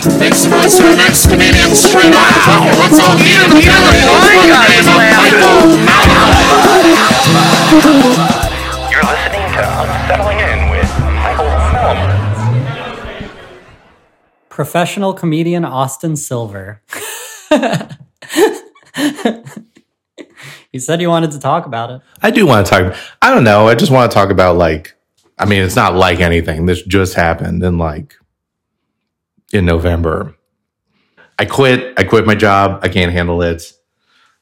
Next, next monster, next comedian, straight off the top. Let's all meet him together. You're listening to Unsettling In with Michael Melmer. Professional comedian Austen Silver. you said you wanted to talk about it. I do want to talk. I don't know. I just want to talk about like. I mean, it's not like anything. This just happened and like in November. I quit. I quit my job. I can't handle it.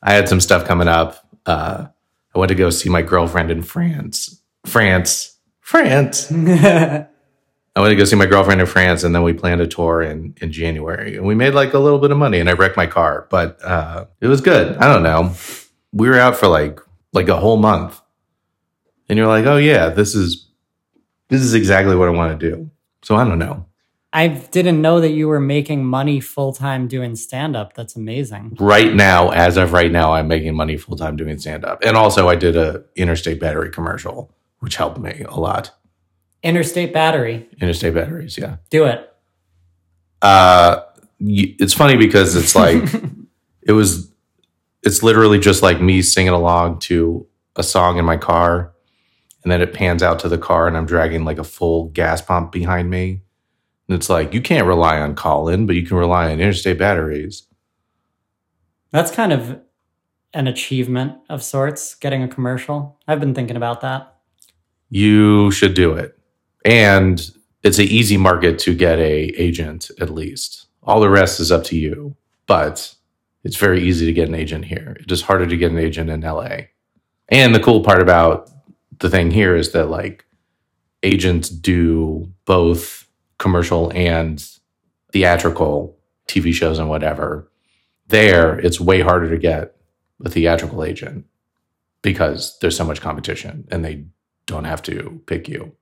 I had some stuff coming up. Uh, I went to go see my girlfriend in France. France. France. I went to go see my girlfriend in France, and then we planned a tour in in January, and we made like a little bit of money. And I wrecked my car, but uh, it was good. I don't know. We were out for like like a whole month, and you're like, oh yeah, this is this is exactly what I want to do. So I don't know. I didn't know that you were making money full time doing stand up. That's amazing. Right now, as of right now, I'm making money full time doing stand up, and also I did a Interstate Battery commercial, which helped me a lot. Interstate Battery. Interstate Batteries, yeah. Do it. uh it's funny because it's like it was it's literally just like me singing along to a song in my car and then it pans out to the car and i'm dragging like a full gas pump behind me and it's like you can't rely on call-in but you can rely on interstate batteries. That's kind of an achievement of sorts, getting a commercial. I've been thinking about that. you should do it. And it's an easy market to get a agent at least. All the rest is up to you but it's very easy to get an agent here. It is harder to get an agent in la and the cool part about the thing here is that like agents do both commercial and theatrical tv shows and whatever there it's way harder to get a theatrical agent because there's so much competition and they don't have to pick you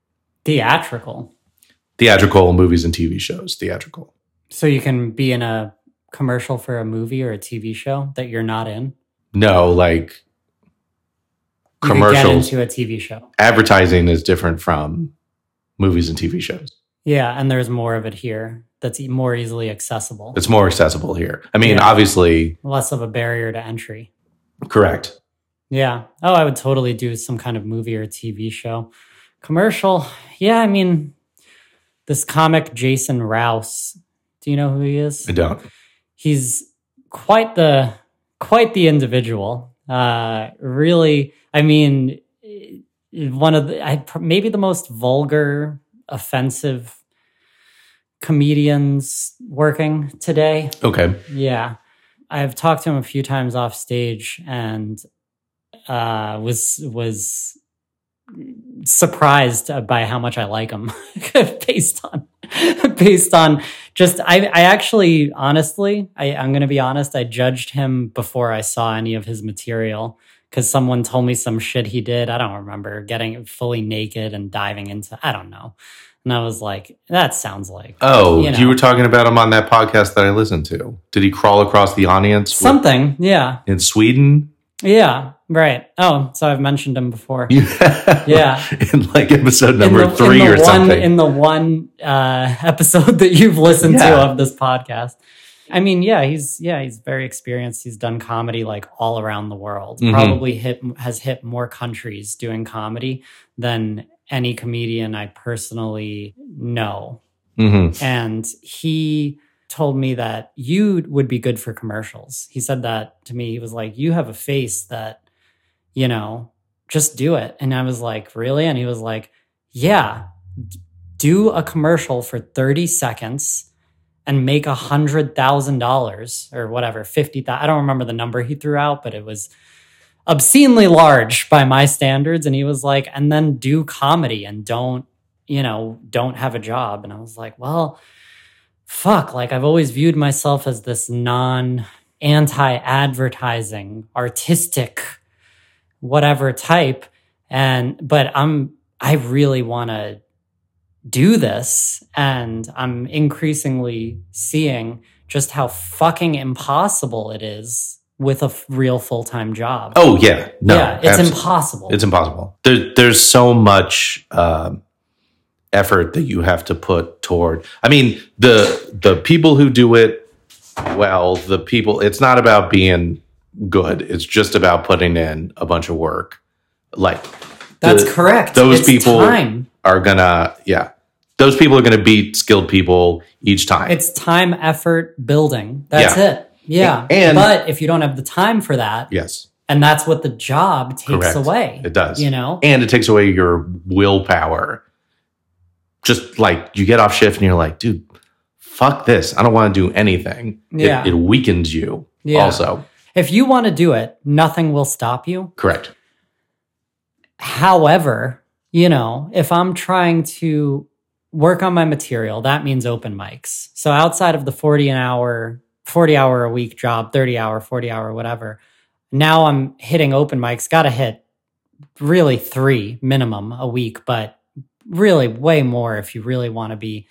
Theatrical. theatrical movies and TV shows. Theatrical. So you can be in a commercial for a movie or a TV show that you're not in. No, like commercials. get into a TV show. Advertising is different from movies and TV shows. Yeah, and there's more of it here that's more easily accessible. It's more accessible here. I mean, Yeah. obviously, Less of a barrier to entry. correct. Yeah. Oh, I would totally do some kind of movie or TV show. Commercial. Yeah, I mean, this comic, Jason Rouse. Do you know who he is? I don't. He's quite the quite the individual. Uh, really, I mean, one of the I, maybe the most vulgar, offensive comedians working today. Okay. Yeah. I've talked to him a few times off stage and uh was was surprised by how much I like him based on based on just I I actually honestly I I'm going to be honest I judged him before I saw any of his material cuz someone told me some shit he did I don't remember getting fully naked and diving into I don't know and I was like that sounds like Oh, You you, were talking about him on that podcast that I listened to. Did he crawl across the audience with- something yeah in Sweden? Yeah, right. Oh, so I've mentioned him before. Yeah. Yeah. in like episode number the, three or one, something. In the one uh, episode that you've listened to of this podcast. I mean, yeah, he's yeah, he's very experienced. He's done comedy like all around the world. Mhm. Probably hit has hit more countries doing comedy than any comedian I personally know. Mhm. And he told me that you would be good for commercials. He said that to me. He was like, You have a face that, you know, just do it. And I was like, Really? And he was like, Yeah, do a commercial for 30 seconds and make a hundred thousand dollars or whatever, fifty thousand. I don't remember the number he threw out, but it was obscenely large by my standards. And he was like, and then do comedy and don't, you know, don't have a job. And I was like, well, fuck, like I've always viewed myself as this non anti advertising, artistic, whatever type. And, but I'm, I really want to do this. And I'm increasingly seeing just how fucking impossible it is with a f- real full time job. Oh yeah, no, yeah, it's abs- impossible. It's impossible. There, there's so much um effort that you have to put toward. I mean, the the people who do it well, the people it's not about being good. It's just about putting in a bunch of work. Like That's the- correct. Those It's people time. are gonna yeah. Those people are gonna beat skilled people each time. It's time, effort, building. That's Yeah. it. Yeah. And- but if you don't have the time for that, yes. and that's what the job takes Correct. away. It does. You know? and it takes away your willpower. Just like you get off shift and you're like, dude, fuck this. I don't want to do anything. It- Yeah. It, weakens you Yeah. also. If you want to do it, nothing will stop you. Correct. However, you know, if I'm trying to work on my material, that means open mics. So outside of the 40 an hour, 40 hour a week job, 30 hour, 40 hour, whatever, now I'm hitting open mics, got to hit really three minimum a week, but really way more if you really want to be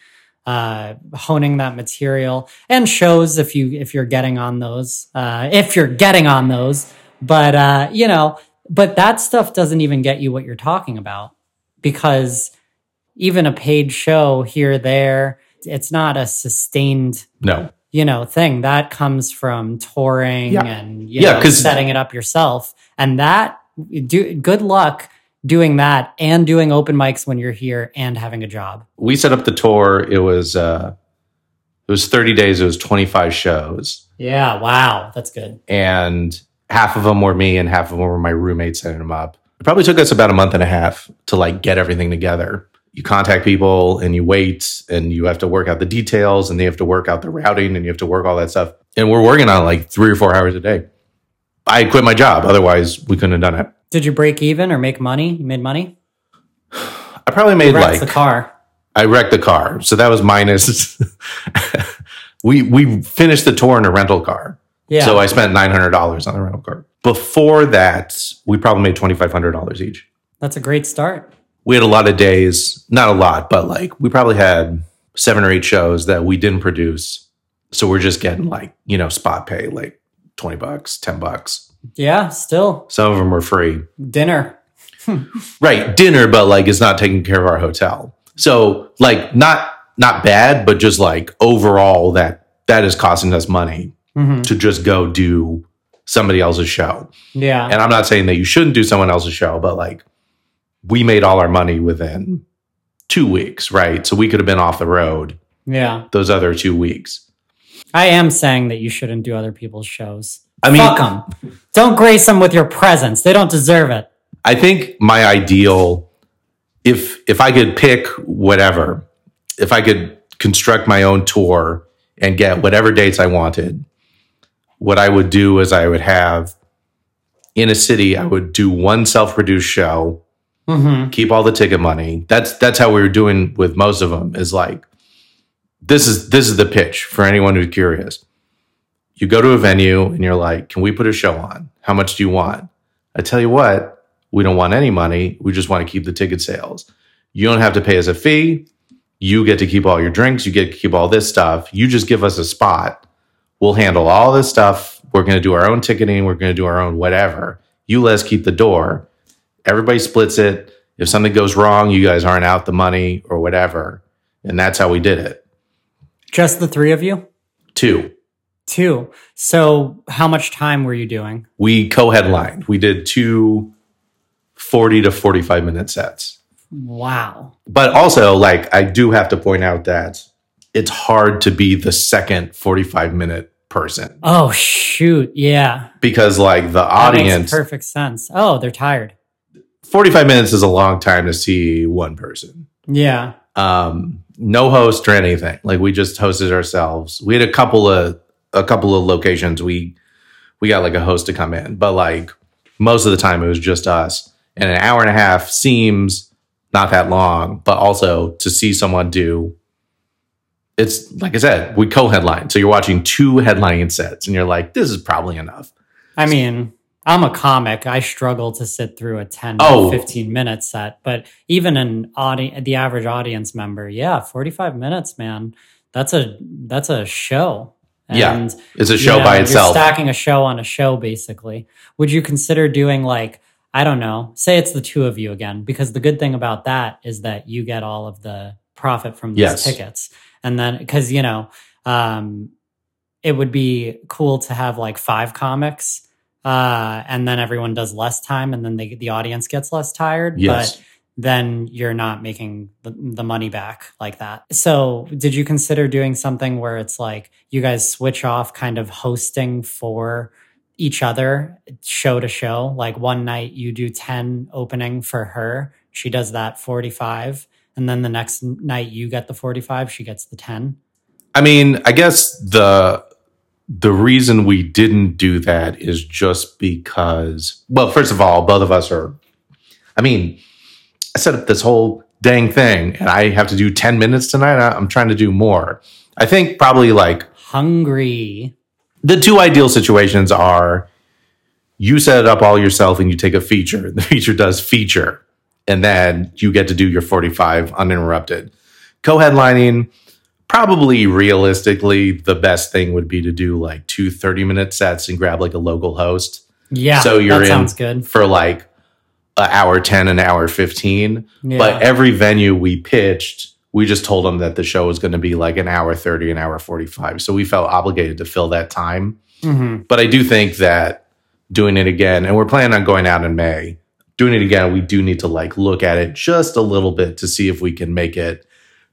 uh honing that material and shows if you if you're getting on those uh if you're getting on those but uh you know but that stuff doesn't even get you what you're talking about because even a paid show here there it's not a sustained No. you know thing that comes from touring Yeah. and you Yeah, know 'cause- setting it up yourself and that do good luck doing that and doing open mics when you're here and having a job We set up the tour. It was uh it was 30 days, it was 25 shows. yeah wow that's good And half of them were me and half of them were my roommates setting them up. It probably took us about a month and a half to like get everything together. You contact people and you wait and you have to work out the details and they have to work out the routing and you have to work all that stuff. And we're working on like three or four hours a day. I quit my job. Otherwise, we couldn't have done it. did you break even or make money you made money I probably made Wrecked like the car I wrecked the car, so that was minus. we we finished the tour in a rental car, yeah so I spent nine hundred dollars on the rental car. Before that, we probably made twenty five hundred dollars each. that's a great start We had a lot of days, not a lot, but like we probably had seven or eight shows that we didn't produce, so we're just getting like you know spot pay, like twenty bucks, ten bucks. yeah still Some of them were free. dinner right dinner but like it's not taking care of our hotel so like not not bad but just like overall that that is costing us money Mhm. to just go do somebody else's show yeah and i'm not saying that you shouldn't do someone else's show but like we made all our money within two weeks right? So we could have been off the road yeah. those other two weeks. I am saying that you shouldn't do other people's shows. I mean fuck them don't grace them with your presence. They don't deserve it. I think my ideal, if if I could pick whatever, if I could construct my own tour and get whatever dates I wanted, what I would do is I would have in a city, I would do one self-produced show, mm-hmm. keep all the ticket money. That's that's how we were doing with most of them. Is like this is this is the pitch for anyone who's curious. You go to a venue and you're like, "Can we put a show on? How much do you want?" I tell you what, we don't want any money. We just want to keep the ticket sales. You don't have to pay us a fee. You get to keep all your drinks. You get to keep all this stuff. You just give us a spot. We'll handle all this stuff. We're going to do our own ticketing. We're going to do our own whatever. You let us keep the door. Everybody splits it. If something goes wrong, you guys aren't out the money or whatever. And that's how we did it. just the three of you Two, two so how much time were you doing we co headlined. We did two 40 to 45 minute sets. wow But also, like, I do have to point out that it's hard to be the second 45 minute person oh shoot yeah because, like, the That audience, makes perfect sense oh they're tired 45 minutes is a long time to see one person. yeah Um, no host or anything. Like, we just hosted ourselves. We had a couple of, a couple of locations. We, we got like a host to come in, but like most of the time it was just us. And an hour and a half seems not that long, but also to see someone do it's like I said, we co-headline. So you're watching two headlining sets and you're like, this is probably enough. I mean, I'm a comic. I struggle to sit through a 10 Oh. 15 minute set, but even an audi- the average audience member, yeah, 45 minutes, man. That's a that's a show. Yeah, It's a show know, by you're itself. stacking a show on a show basically. Would you consider doing like I don't know, say it's the two of you again, because the good thing about that is that you get all of the profit from these Yes. tickets. And then, because, you know, um, it would be cool to have like five comics. Uh, and then everyone does less time and then they, the audience gets less tired. Yes. But then you're not making the, the money back like that. So, did you consider doing something where it's like you guys switch off kind of hosting for each other show to show? Like one night you do 10 opening for her, she does that 45, and then the next night you get the 45, she gets the 10. I mean, I guess the the reason we didn't do that is just because well, first of all, both of us are I mean, I set up this whole dang thing and I have to do 10 minutes tonight. I'm trying to do more. I think probably like Hungry. the two ideal situations are you set it up all yourself and you take a feature. The feature does feature, and then you get to do your 45 uninterrupted. Co headlining, probably realistically, the best thing would be to do like two 30 minute sets and grab like a local host. Yeah, so you're that in sounds good. for like an hour 10, an hour 15. Yeah. But every venue we pitched, we just told them that the show was going to be like an hour 30, an hour 45. So we felt obligated to fill that time. hmm But I do think that doing it again, and we're planning on going out in May, doing it again, we do need to like look at it just a little bit to see if we can make it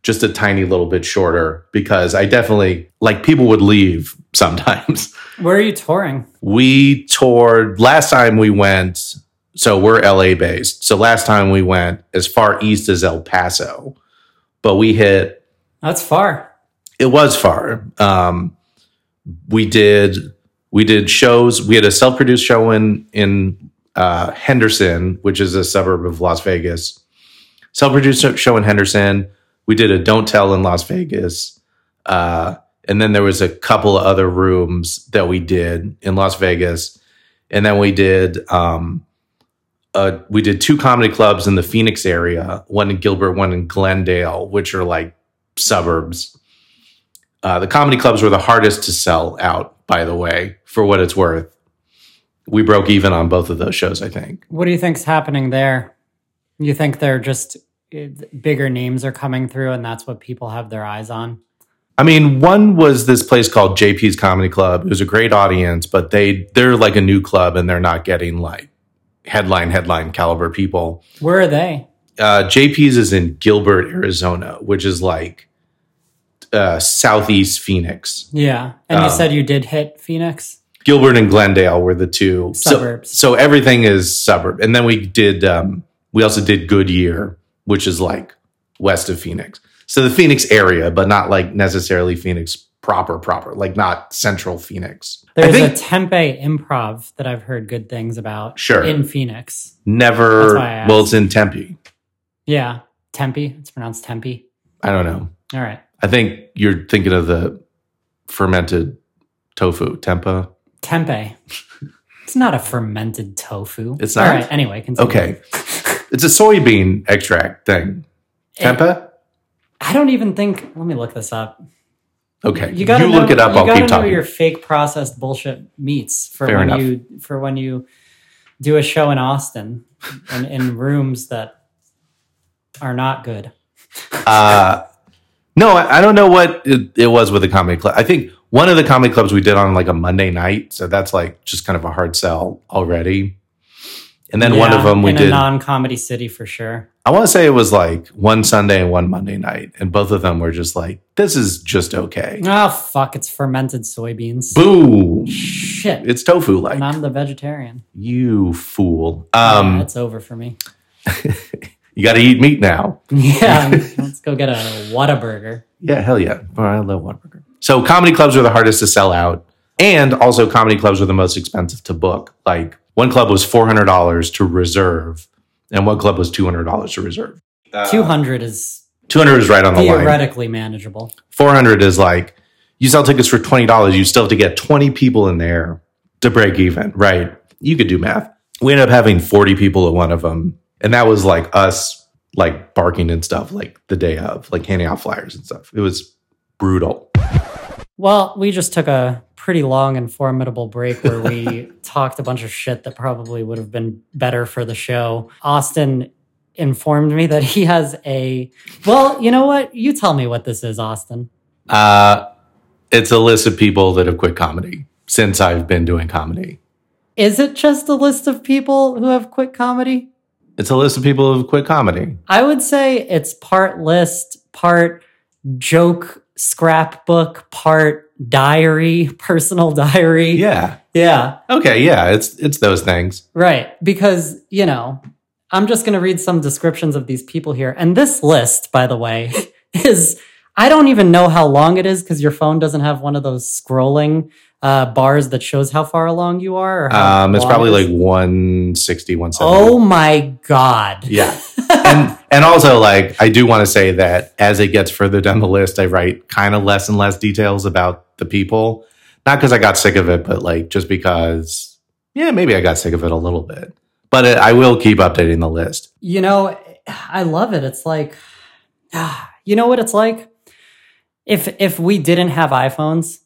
just a tiny little bit shorter because I definitely like people would leave sometimes. Where are you touring? We toured last time we went, so we're LA based. So last time we went as far east as El Paso, but we hit That's far. it was far. Um, we did we did shows. We had a self produced show in in uh, Henderson, which is a suburb of Las Vegas. Self produced show in Henderson. We did a Don't Tell in Las Vegas, uh, and then there was a couple of other rooms that we did in Las Vegas, and then we did um, uh, we did two comedy clubs in the Phoenix area, one in Gilbert, one in Glendale, which are like suburbs. Uh, the comedy clubs were the hardest to sell out, by the way, for what it's worth. We broke even on both of those shows, I think. What do you think's happening there? You think they're just bigger names are coming through, and that's what people have their eyes on? I mean, one was this place called JP's Comedy Club. It was a great audience, but they they're like a new club and they're not getting like headline headline caliber people. Where are they? Uh, JP's is in Gilbert, Arizona, which is like uh, southeast Phoenix. Yeah, and you Um, said you did hit Phoenix. Gilbert and Glendale were the two So- Suburbs. So, everything is suburb, and then we did. Um, we also did Goodyear, which is like west of Phoenix. So the Phoenix area, but not like necessarily Phoenix proper, proper, like not central Phoenix. There's think a Tempe improv that I've heard good things about. Sure. in Phoenix. never. That's why I asked. Well, it's in Tempe. Yeah, Tempe. It's pronounced Tempe. I don't know. All right. I think you're thinking of the fermented tofu, tempa. Tempe. It's not a fermented tofu. It's not? All right. Anyway, continue. Okay, it's a soybean extract thing. Tempa. I don't even think. Let me look this up. Okay, You gotta look know, it up. You I'll gotta keep know talking. your fake processed bullshit meats for Fair when enough. you for when you do a show in Austin in, in rooms that are not good. Uh, no, I, I don't know what it, it was with the comedy club. I think one of the comedy clubs we did on like a Monday night, so that's like just kind of a hard sell already. And then one of them we in did. a non-comedy city for sure. I want to say it was like one Sunday and one Monday night, and both of them were just like, "This is just okay." Oh fuck! It's fermented soybeans. Boom! Shit. It's tofu like and I'm the vegetarian. you fool. yeah, Um, it's over for me. you got to eat meat now. Yeah, let's go get a Whataburger. Yeah, hell yeah. Oh, I love Whataburger. So comedy clubs are the hardest to sell out. And also comedy clubs are the most expensive to book. Like one club was $400 to reserve and one club was $200 to reserve. Uh, two hundred is 200 is right on the line. theoretically manageable. 400 is like you sell tickets for $20, you still have to get 20 people in there to break even, right? You could do math. We ended up having 40 people at one of them. And that was like us like barking and stuff like the day of, like handing out flyers and stuff. It was brutal. Well, we just took a pretty long and formidable break where we talked a bunch of shit that probably would have been better for the show. Austen informed me that he has a. Well, you know what? You tell me what this is, Austen. Uh, it's a list of people that have quit comedy since I've been doing comedy. Is it just a list of people who have quit comedy? It's a list of people who have quit comedy. I would say it's part list, part joke scrapbook, part diary, personal diary. Yeah. Yeah. Okay. Yeah. It's it's those things. Right. Because, you know, I'm just going to read some descriptions of these people here. And this list, by the way, is, I don't even know how long it is because your phone doesn't have one of those scrolling uh, bars that shows how far along you are. Um, it's probably it like is. 160, 170. oh my God. Yeah. and and also like I do want to say that as it gets further down the list, I write kind of less and less details about the people. Not because I got sick of it, but like just because yeah, maybe I got sick of it a little bit. But it, I will keep updating the list. You know, I love it. It's like, you know what it's like? If if we didn't have iPhones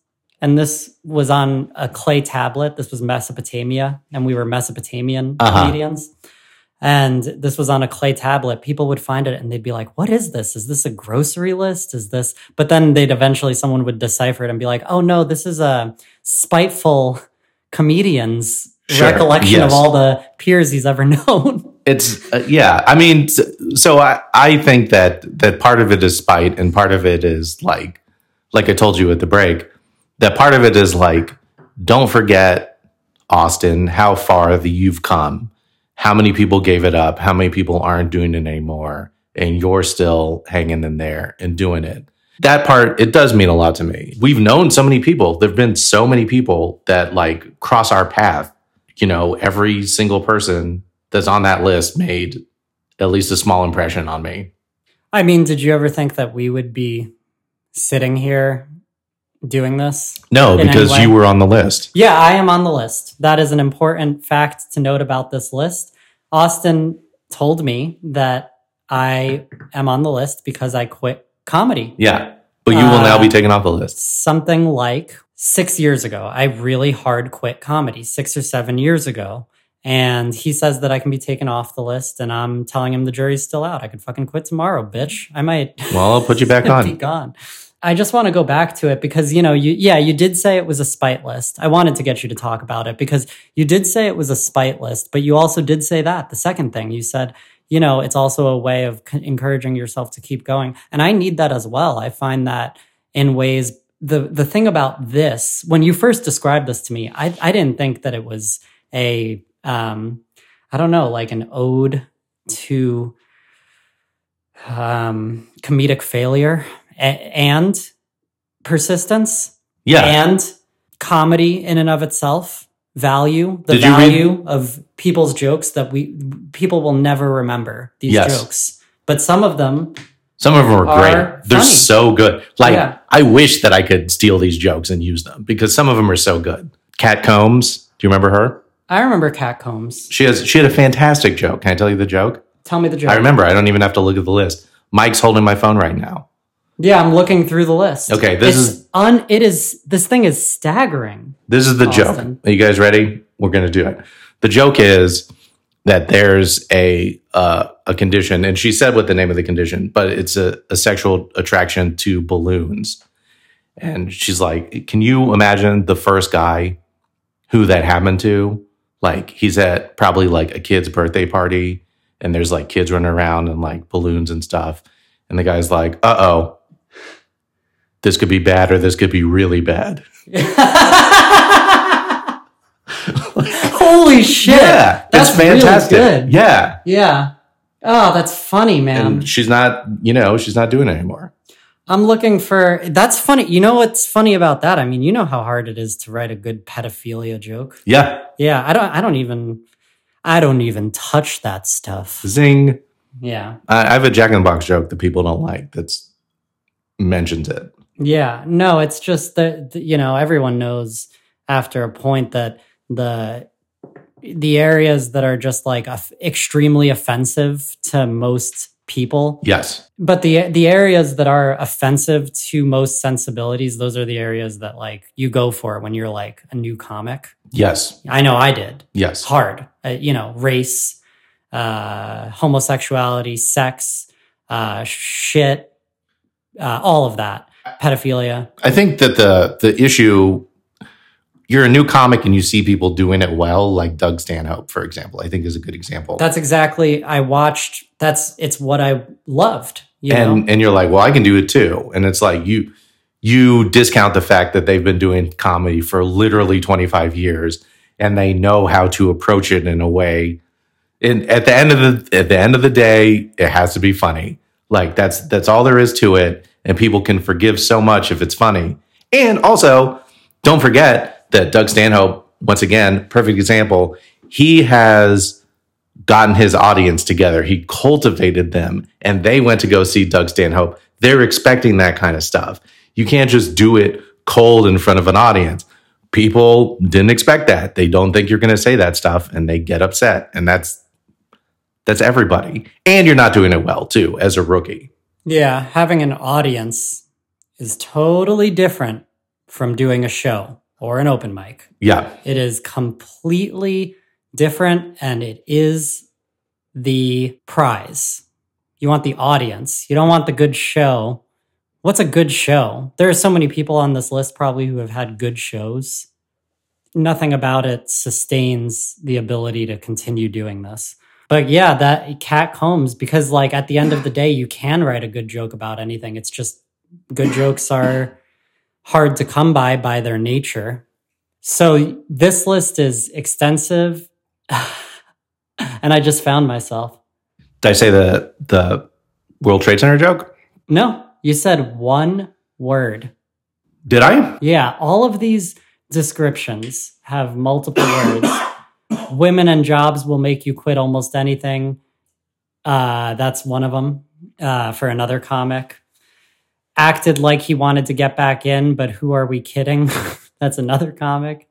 and this was on a clay tablet, this was Mesopotamia, and we were Mesopotamian Uh-huh. comedians, and this was on a clay tablet, people would find it and they'd be like, "What is this? Is this a grocery list? Is this?" But then they'd eventually someone would decipher it and be like, "Oh no, this is a spiteful comedian's Sure, recollection yes. of all the peers he's ever known." It's uh, yeah. I mean, so I I think that that part of it is spite, and part of it is like like I told you at the break. That part of it is like don't forget Austen how far that you've come, how many people gave it up, how many people aren't doing it anymore, and you're still hanging in there and doing it. That part it does mean a lot to me. We've known so many people. There've been so many people that like cross our path. You know, every single person that's on that list made at least a small impression on me. I mean, did you ever think that we would be sitting here doing this? No, because you were on the list. Yeah, I am on the list. That is an important fact to note about this list. Austen told me that I am on the list because I quit comedy. Yeah. But you will now Uh, be taken off the list. Something like six years ago. I really hard quit comedy, six or seven years ago. And he says that I can be taken off the list, and I'm telling him the jury's still out. I could fucking quit tomorrow, bitch. I might. Well, I'll put you back on. be on. gone. I just want to go back to it because you know, you yeah, you did say it was a spite list. I wanted to get you to talk about it because you did say it was a spite list, but you also did say that the second thing you said, you know, it's also a way of encouraging yourself to keep going, and I need that as well. I find that in ways. The the thing about this, when you first described this to me, I I didn't think that it was a um I don't know, like an ode to um, comedic failure a- and persistence Yeah. and comedy in and of itself value the Did value of people's jokes that we people will never remember these Yes. jokes but some of them Some of them are are great. They're funny. so good. Like, Yeah. I wish that I could steal these jokes and use them because some of them are so good. Cat Combs, do you remember her? i remember cat combs She has she had a fantastic joke. Can I tell you the joke? tell me the joke I remember. I don't even have to look at the list. Mike's holding my phone right now. Yeah i'm looking through the list Okay, this It's is- un it is this thing is staggering This is the joke. Are you guys ready? We're to do it. The joke is that there's a uh, a condition, and she said what the name of the condition, but it's a, a sexual attraction to balloons. And she's like, "Can you imagine the first guy who that happened to? Like, he's at probably like a kid's birthday party, and there's like kids running around and like balloons and stuff, and the guy's like, "Uh oh." This could be bad or this could be really bad. holy shit Yeah, that's it's fantastic. really good Yeah, Yeah. Oh, that's funny, man. and she's not, you know, she's not doing it anymore. I'm looking for that's funny. You know what's funny about that? I mean, you know how hard it is to write a good pedophilia joke. Yeah, Yeah, I don't I don't even I don't even touch that stuff. zing. Yeah. I, I have a Jack in the Box joke that people don't like. That's mentions it. Yeah. No, it's just that you know, everyone knows after a point that the the areas that are just like extremely offensive to most people. Yes. But the the areas that are offensive to most sensibilities, those are the areas that like you go for when you're like a new comic. Yes. I know I did. Yes. Hard. Uh, you know, race, uh, homosexuality, sex, uh, shit, uh, all of that. Pedophilia. I think that the the issue you're a new comic and you see people doing it well, like Doug Stanhope, for example, I think is a good example. That's exactly I watched that's it's what I loved. You and know? and you're like, well, I can do it too. And it's like you you discount the fact that they've been doing comedy for literally 25 years and they know how to approach it in a way. And at the end of the at the end of the day, it has to be funny. Like that's that's all there is to it. And people can forgive so much if it's funny. And also, don't forget that Doug Stanhope, once again, perfect example, he has gotten his audience together. He cultivated them and they went to go see Doug Stanhope. They're expecting that kind of stuff. You can't just do it cold in front of an audience. People didn't expect that. They don't think you're going to say that stuff and they get upset. And that's that's everybody. And you're not doing it well too as a rookie. Yeah, having an audience is totally different from doing a show or an open mic. Yeah. It is completely different and it is the prize. You want the audience. You don't want the good show. What's a good show? There are so many people on this list probably who have had good shows. Nothing about it sustains the ability to continue doing this. But yeah, that Cat Combs, because like at the end of the day, you can write a good joke about anything. It's just good jokes are hard to come by by their nature. So this list is extensive. and I just found myself. Did I say the the World Trade Center joke? No, you said one word. Did I? Yeah, all of these descriptions have multiple words. Women and jobs will make you quit almost anything. Uh, that's one of them uh, for another comic. Acted like he wanted to get back in, but who are we kidding? that's another comic.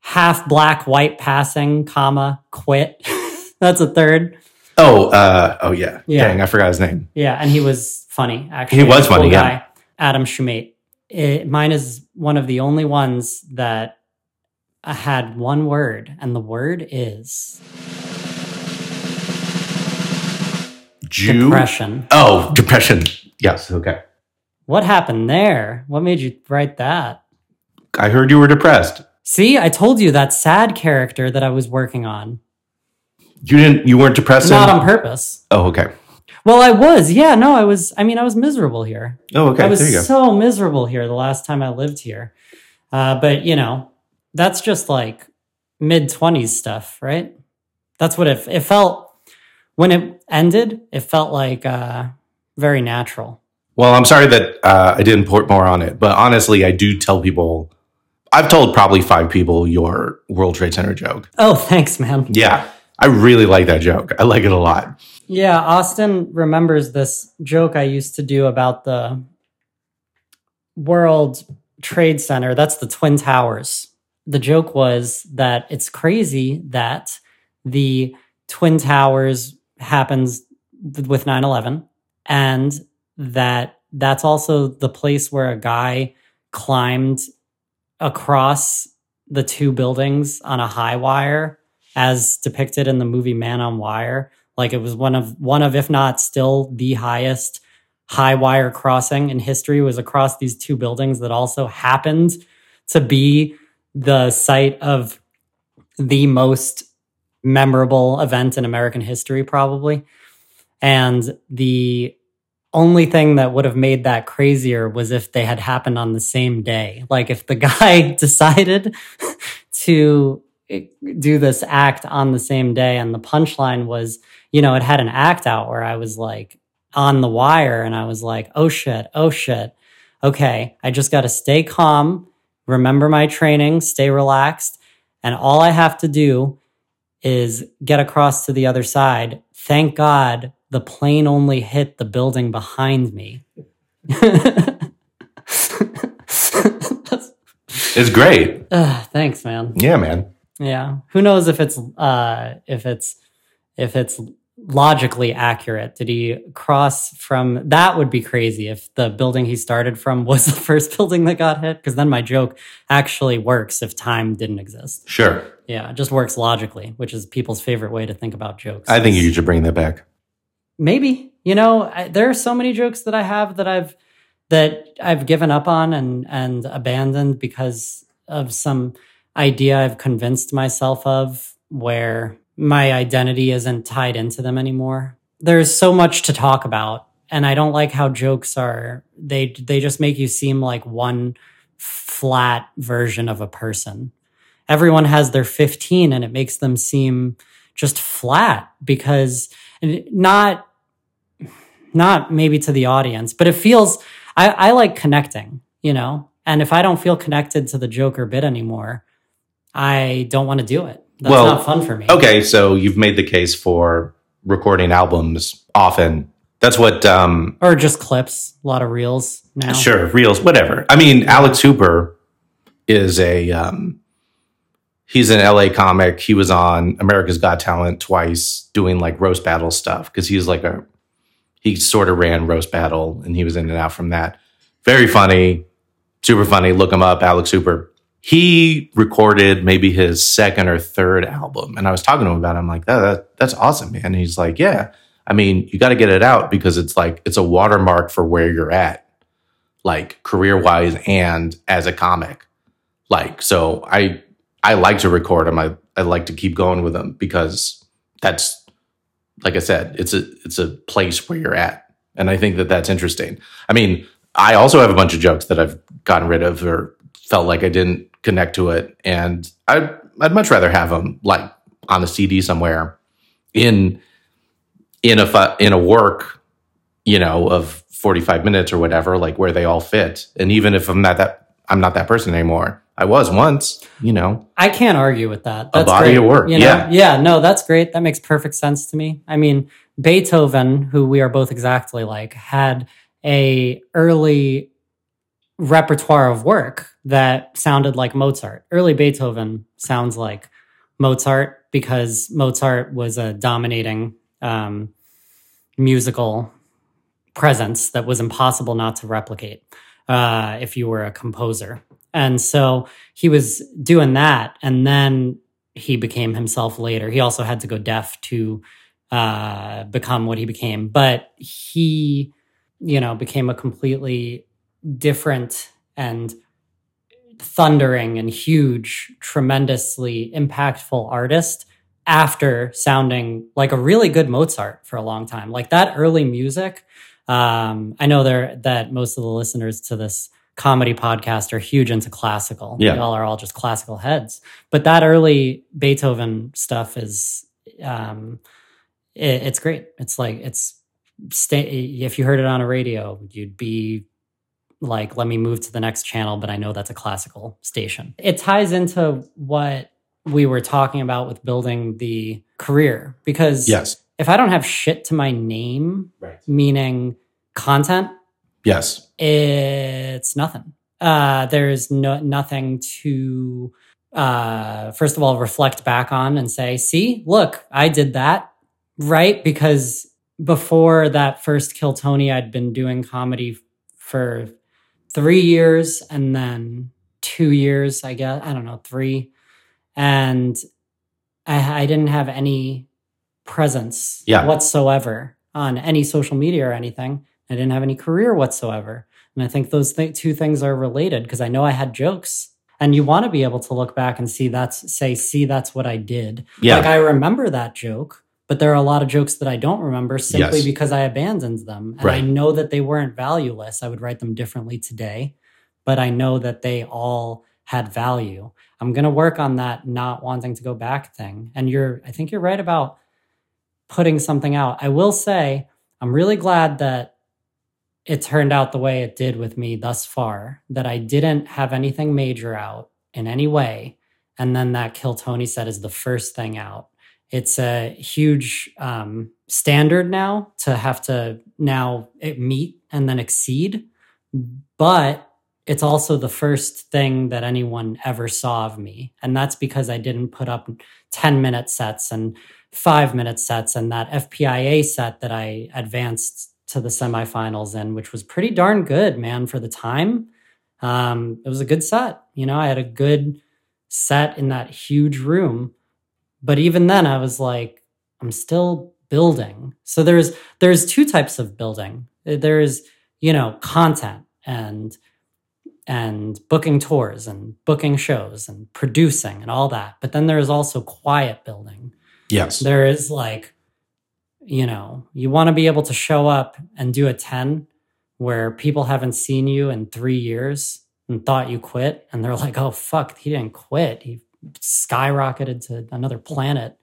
Half black, white passing, comma, quit. that's a third. Oh, uh, oh yeah. Yeah. Dang, I forgot his name. Yeah, and he was funny. Actually, He was Cool funny, yeah. Adam Shumate. It, mine is one of the only ones that had one word, and the word is Jew. depression. Oh, depression. Yes. Okay. What happened there? What made you write that? I heard you were depressed. See, I told you that sad character that I was working on. You didn't. You weren't depressed. Not on purpose. Oh, okay. Well, I was. Yeah, no, I was. I mean, I was miserable here. Oh, okay. I was there you go. so miserable here the last time I lived here. Uh, but you know, that's just like mid twenties stuff, right? That's what it it felt when it ended. It felt like uh, very natural. Well, I'm sorry that uh, I didn't put more on it, but honestly, I do tell people. I've told probably five people your World Trade Center joke. Oh, thanks, man. Yeah, I really like that joke. I like it a lot. Yeah, Austen remembers this joke I used to do about the World Trade Center. That's the Twin Towers. The joke was that it's crazy that the Twin Towers happens with 9/11 and that that's also the place where a guy climbed across the two buildings on a high wire as depicted in the movie Man on Wire. Like it was one of one of if not still the highest high wire crossing in history was across these two buildings that also happened to be the site of the most memorable event in American history probably. And the only thing that would have made that crazier was if they had happened on the same day. Like if the guy decided to eh, do this act on the same day and the punchline was, you know, it had an act out where I was like on the wire and I was like, "Oh shit, oh shit. Okay, I just got to stay calm, remember my training, stay relaxed, and all I have to do is get across to the other side. Thank God the plane only hit the building behind me. It's great. Ugh, thanks, man. Yeah, man. Yeah. Who knows if it's uh if it's if it's logically accurate? Did he cross from that would be crazy if the building he started from was the first building that got hit because then my joke actually works if time didn't exist. Sure. Yeah, it just works logically, which is people's favorite way to think about jokes. I think you should bring that back. maybe you know I, there are so many jokes that i have that i've that i've given up on and and abandoned because of some idea i've convinced myself of where my identity isn't tied into them anymore. There's so much to talk about and i don't like how jokes are. They they just make you seem like one flat version of a person. Everyone has their 15 and it makes them seem just flat because not not maybe to the audience but it feels I, I like connecting you know? And if i don't feel connected to the Joker bit anymore i don't want to do it that's Well, not fun for me Okay, so you've made the case for recording albums often. That's what um or just clips a lot of reels now sure, reels, whatever. I mean, Alex Hooper is a um he's an LA comic. He was on America's Got Talent twice doing like roast battle stuff because he's like a he sort of ran roast battle and he was in and out from that. Very funny, super funny. Look him up, Alex Hooper. He recorded maybe his second or third album, and I was talking to him about. it. I'm like, oh, that, that's awesome, man. And he's like, yeah. I mean, you got to get it out because it's like it's a watermark for where you're at, like career wise and as a comic. Like, so I I like to record them. I I like to keep going with them because that's like I said, it's a it's a place where you're at, and I think that that's interesting. I mean, I also have a bunch of jokes that I've gotten rid of or felt like I didn't connect to it, and I'd, I'd much rather have them like on a CD somewhere in in a in a work, you know, of 45 minutes or whatever, like where they all fit. And even if I'm not that I'm not that person anymore. I was once, you know. I can't argue with that. A That's body great. of work, You know? yeah. Yeah. No, that's great. That makes perfect sense to me. I mean, Beethoven, who we are both exactly like, had a early repertoire of work that sounded like Mozart. Early Beethoven sounds like Mozart because Mozart was a dominating um, musical presence that was impossible not to replicate uh, if you were a composer. And so he was doing that. And then he became himself later. He also had to go deaf to uh, become what he became. But he, you know, became a completely different and thundering and huge, tremendously impactful artist after sounding like a really good Mozart for a long time. Like that early music. Um, I know there that most of the listeners to this comedy podcast are huge into classical. Yeah. Y'all are all just classical heads. But that early Beethoven stuff is um it, it's great. It's like it's stay if you heard it on a radio, you'd be like, let me move to the next channel, but I know that's a classical station. It ties into what we were talking about with building the career because Yes. if I don't have shit to my name, Right. meaning content, Yes. it's nothing. Uh, there's no nothing to uh, first of all reflect back on and say, "See, look, I did that." Right? Because before that first Kill Tony, I'd been doing comedy for three years and then two years, I guess. I don't know, three, and I, I didn't have any presence Yeah. whatsoever on any social media or anything. I didn't have any career whatsoever. And I think those th- two things are related because I know I had jokes. And you want to be able to look back and see that's, say, see, that's what I did. Yeah. Like I remember that joke, but there are a lot of jokes that I don't remember simply Yes. because I abandoned them. And I know that they weren't valueless. I would write them differently today, but I know that they all had value. I'm going to work on that not wanting to go back thing. And you're, I think you're right about putting something out. I will say, I'm really glad that it turned out the way it did with me thus far, that I didn't have anything major out in any way. And then that Kill Tony set is the first thing out. It's a huge um, standard now to have to now meet and then exceed. But it's also the first thing that anyone ever saw of me. And that's because I didn't put up 10 minute sets and five minute sets and that FPIA set that I advanced to the semifinals in, which was pretty darn good, man, for the time. Um, it was a good set. You know, I had a good set in that huge room. But even then I was like, I'm still building. So there's there's two types of building. There's, you know, content and and booking tours and booking shows and producing and all that. But then there's also quiet building. Yes. There is like, you know, you want to be able to show up and do a 10 where people haven't seen you in three years and thought you quit. And they're like, oh, fuck, he didn't quit. He skyrocketed to another planet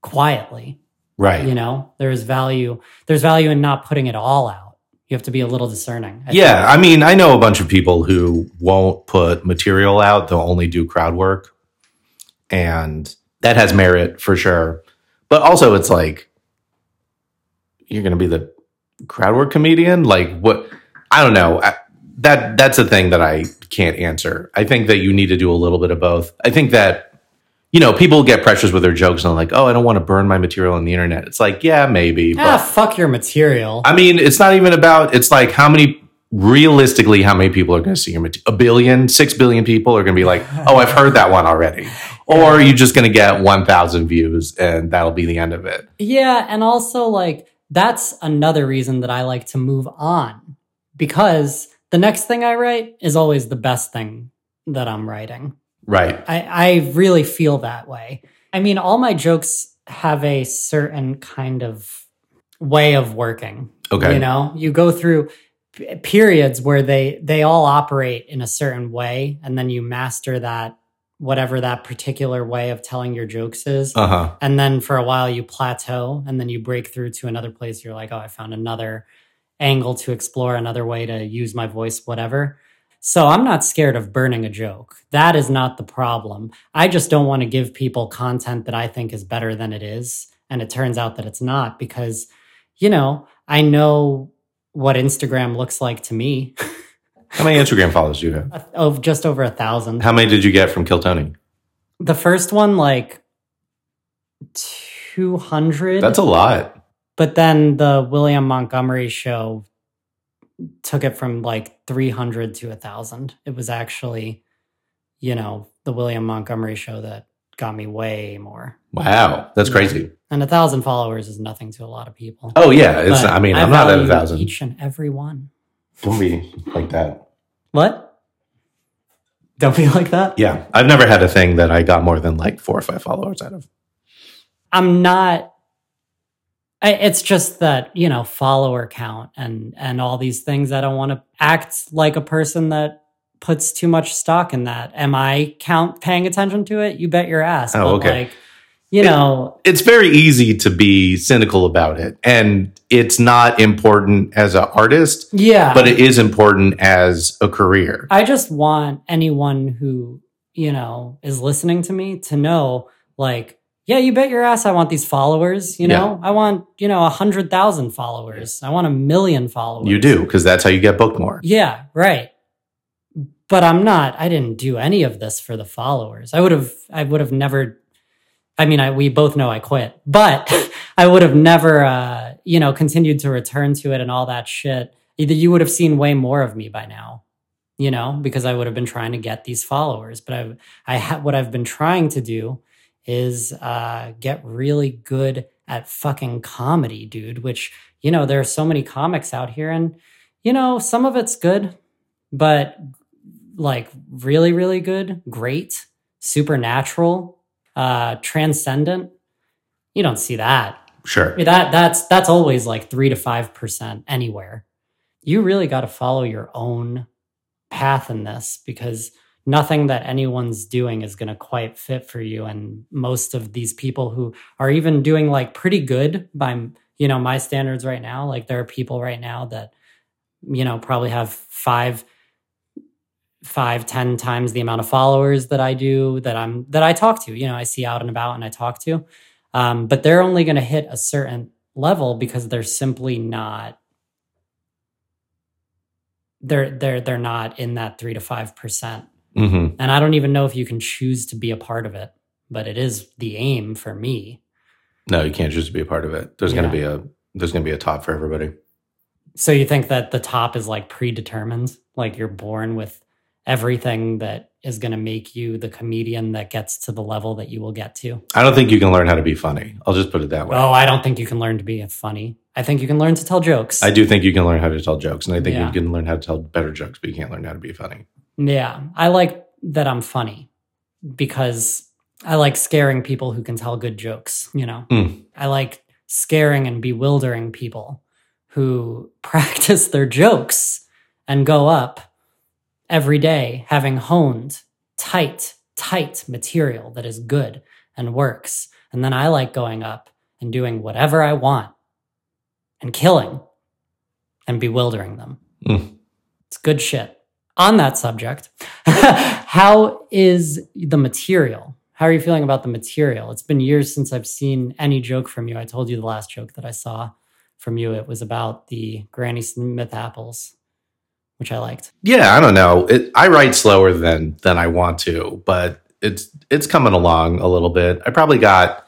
quietly. right. You know, there's value. There's value in not putting it all out. You have to be a little discerning. I Yeah, I mean, I know a bunch of people who won't put material out; they'll only do crowd work, and that has merit for sure. But also, it's like you're going to be the crowd work comedian. Like, what? I don't know. I, that that's a thing that I can't answer. I think that you need to do a little bit of both. I think that you know people get pressures with their jokes and like, "Oh, I don't want to burn my material on the internet." It's like, yeah, maybe, Ah, but fuck your material. I mean, it's not even about. It's like how many realistically, how many people are going to see your material? A billion, six billion people are going to be like, "Oh, I've heard that one already," or are you just going to get one thousand views and that'll be the end of it? Yeah, and also like that's another reason that I like to move on because the next thing I write is always the best thing that I'm writing. Right. I, I really feel that way. I mean, all my jokes have a certain kind of way of working. Okay. You know, you go through p- periods where they they all operate in a certain way and then you master that whatever that particular way of telling your jokes is Uh huh. and then for a while you plateau and then you break through to another place you're like oh i found another angle to explore another way to use my voice whatever so i'm not scared of burning a joke that is not the problem i just don't want to give people content that i think is better than it is and it turns out that it's not because you know i know what instagram looks like to me How many Instagram followers do you have? of oh, just over a thousand How many did you get from Kill Tony? the first one like 200 That's a lot. But then the William Montgomery show took it from like 300 to a 1,000. It was actually, you know, the William Montgomery show that got me way more. Wow, that's crazy. And a 1,000 followers is nothing to a lot of people. Oh yeah, it's. I mean, I'm not at a thousand. Each and every one. Don't be like that. What? Don't be like that? Yeah, I've never had a thing that I got more than like four or five followers out of. I'm not. I, it's just that you know follower count and and all these things. I don't want to act like a person that puts too much stock in that. Am I count paying attention to it? You bet your ass. Oh, okay. Like, you know, It's very easy to be cynical about it, and it's not important as an artist, yeah. but it is important as a career. I just want anyone who you know is listening to me to know, like, yeah, you bet your ass. I want these followers. You know, I want you know a hundred thousand followers. I want a million followers. You do because that's how you get booked more. Yeah, right. But I'm not. I didn't do any of this for the followers. I would have. I would have never. I mean, I we both know I quit, but I would have never, uh, you know, continued to return to it and all that shit. Either you would have seen way more of me by now, you know, because I would have been trying to get these followers. But I, I ha- what I've been trying to do is uh, get really good at fucking comedy, dude. Which you know, there are so many comics out here, and you know, some of it's good, but like really, really good, great, supernatural, uh, transcendent. You don't see that. Sure. I mean, that that's that's always like three to five percent anywhere. You really got to follow your own path in this because nothing that anyone's doing is going to quite fit for you. And most of these people who are even doing like pretty good by you know my standards right now, like there are people right now that you know probably have five five ten times the amount of followers that i do that i'm that i talk to you know i see out and about and i talk to um, but they're only going to hit a certain level because they're simply not they're they're they're not in that three to five percent hmm and i don't even know if you can choose to be a part of it but it is the aim for me No, you can't choose to be a part of it. There's going to be a there's going to be a top for everybody. So you think that the top is like predetermined? Like you're born with everything that is going to make you the comedian that gets to the level that you will get to? I don't think you can learn how to be funny. I'll just put it that way. Oh, I don't think you can learn to be funny. I think you can learn to tell jokes. I do think you can learn how to tell jokes, and I think Yeah. you can learn how to tell better jokes, but you can't learn how to be funny. Yeah, I like that I'm funny because I like scaring people who can tell good jokes, you know. Hmm. I like scaring and bewildering people who practice their jokes and go up every day having honed tight, tight material that is good and works. And then I like going up and doing whatever I want and killing and bewildering them. Hmm. It's good shit. On that subject, how is the material? How are you feeling about the material? It's been years since I've seen any joke from you. I told you the last joke that I saw from you. It was about the Granny Smith apples, which I liked. Yeah, I don't know. It, I write slower than than I want to, but it's it's coming along a little bit. I probably got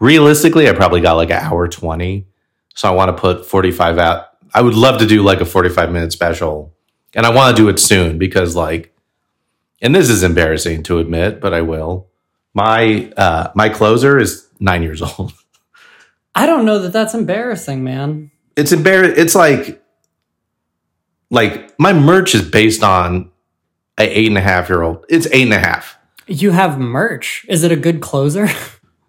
realistically, I probably got like an hour twenty. So I want to put forty five out. I would love to do like a forty five minute special, and I want to do it soon because like, and this is embarrassing to admit, but I will. My uh my closer is nine years old. I don't know that that's embarrassing, man. It's embar. It's like like my merch is based on a eight and a half year old. It's eight and a half. You have merch. Is it a good closer?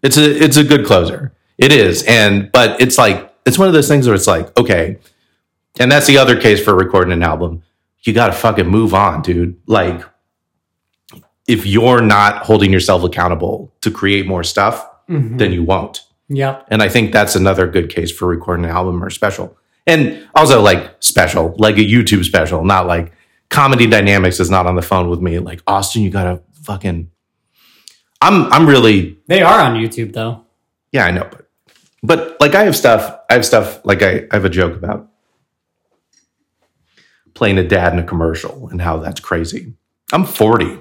It's a it's a good closer. It is, and but it's like it's one of those things where it's like okay, and that's the other case for recording an album. You got to fucking move on, dude. Like if you're not holding yourself accountable to create more stuff, mm-hmm. then you won't. Yeah. And I think that's another good case for recording an album or special. And also like special, like a YouTube special, not like comedy dynamics is not on the phone with me. Like Austen, you gotta fucking I'm I'm really They are on YouTube though. yeah, I know, but but like I have stuff, I have stuff like I, I have a joke about playing a dad in a commercial and how that's crazy. I'm 40.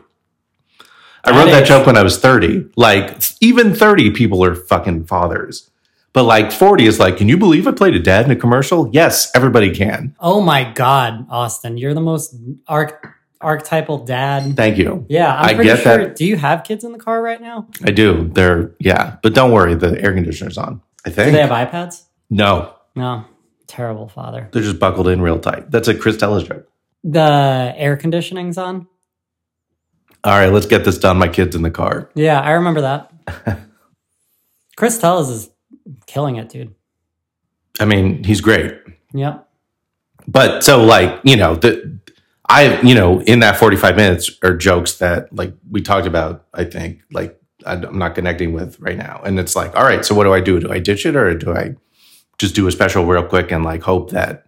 I wrote that joke when I was 30. Like even 30 people are fucking fathers. But like 40 is like, can you believe I played a dad in a commercial? Yes, everybody can. Oh my God, Austen, you're the most arch- archetypal dad. Thank you. Yeah, I'm I pretty get sure. that. Do you have kids in the car right now? I do. They're yeah, but don't worry, the air conditioner's on. I Do think. they have iPads? no, No. Terrible father. they're just buckled in real tight. That's a Chris Tellis joke. The air conditioning's on. All right, let's get this done. My kid's in the car. Yeah, I remember that. Chris Tellis is killing it, dude. I mean, he's great. Yep. But so like, you know, the I you know, in that 45 minutes are jokes that like we talked about, I think, like I'm not connecting with right now. And it's like, all right, so what do I do? Do I ditch it or do I just do a special real quick and like hope that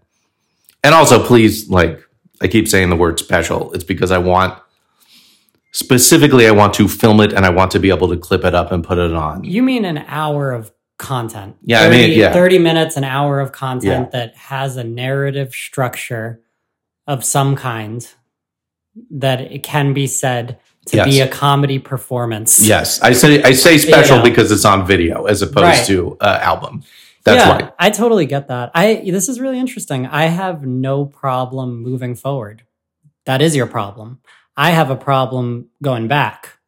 and also please like I keep saying the word special. It's because I want specifically I want to film it and I want to be able to clip it up and put it on. You mean an hour of content? Yeah, I mean, yeah. 30 minutes, an hour of content that has a narrative structure of some kind that it can be said to be a comedy performance. Yes, I say I say special Yeah. because it's on video as opposed Right. to uh, album. That's yeah, why. I totally get that. I this is really interesting. I have no problem moving forward. That is your problem. I have a problem going back.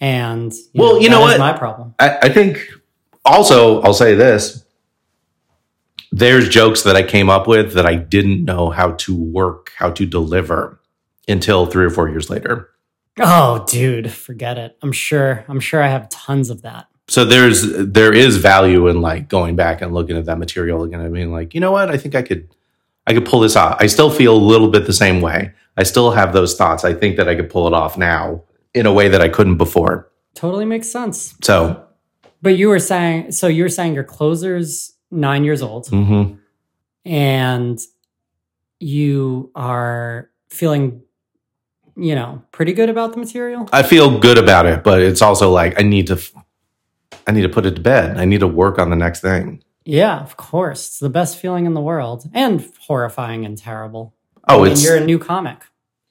And Well, you know that is what? my problem. I, I think also I'll say this. There's jokes that I came up with that I didn't know how to work, how to deliver until three or four years later. Oh, dude, forget it. I'm sure. I'm sure I have tons of that. So there's there is value in like going back and looking at that material again I mean, like, you know what, I think I could I could pull this off. I still feel a little bit the same way. I still have those thoughts. I think that I could pull it off now in a way that I couldn't before. Totally makes sense. So But you were saying, so you were saying your closer's nine years old, mhm. and you are feeling, you know, pretty good about the material. I feel good about it, but it's also like I need to, I need to put it to bed. I need to work on the next thing. Yeah, of course. It's the best feeling in the world and horrifying and terrible. Oh, I mean, it's you're a new comic.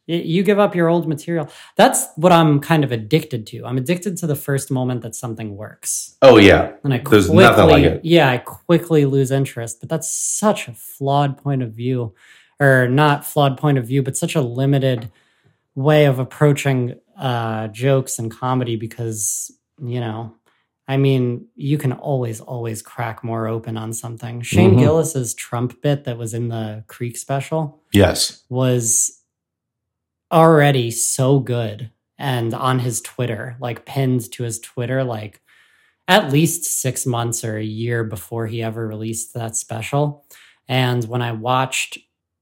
You give up your old material. That's what I'm kind of addicted to. I'm addicted to the first moment that something works. Oh yeah, And I There's quickly, nothing like it. yeah, I quickly lose interest. But that's such a flawed point of view, or not flawed point of view, but such a limited way of approaching uh, jokes and comedy because you know, I mean, you can always, always crack more open on something. Shane Mhm. Gillis's Trump bit that was in the Creek special yes, was already so good and on his Twitter, like pinned to his Twitter, like at least six months or a year before he ever released that special. And when I watched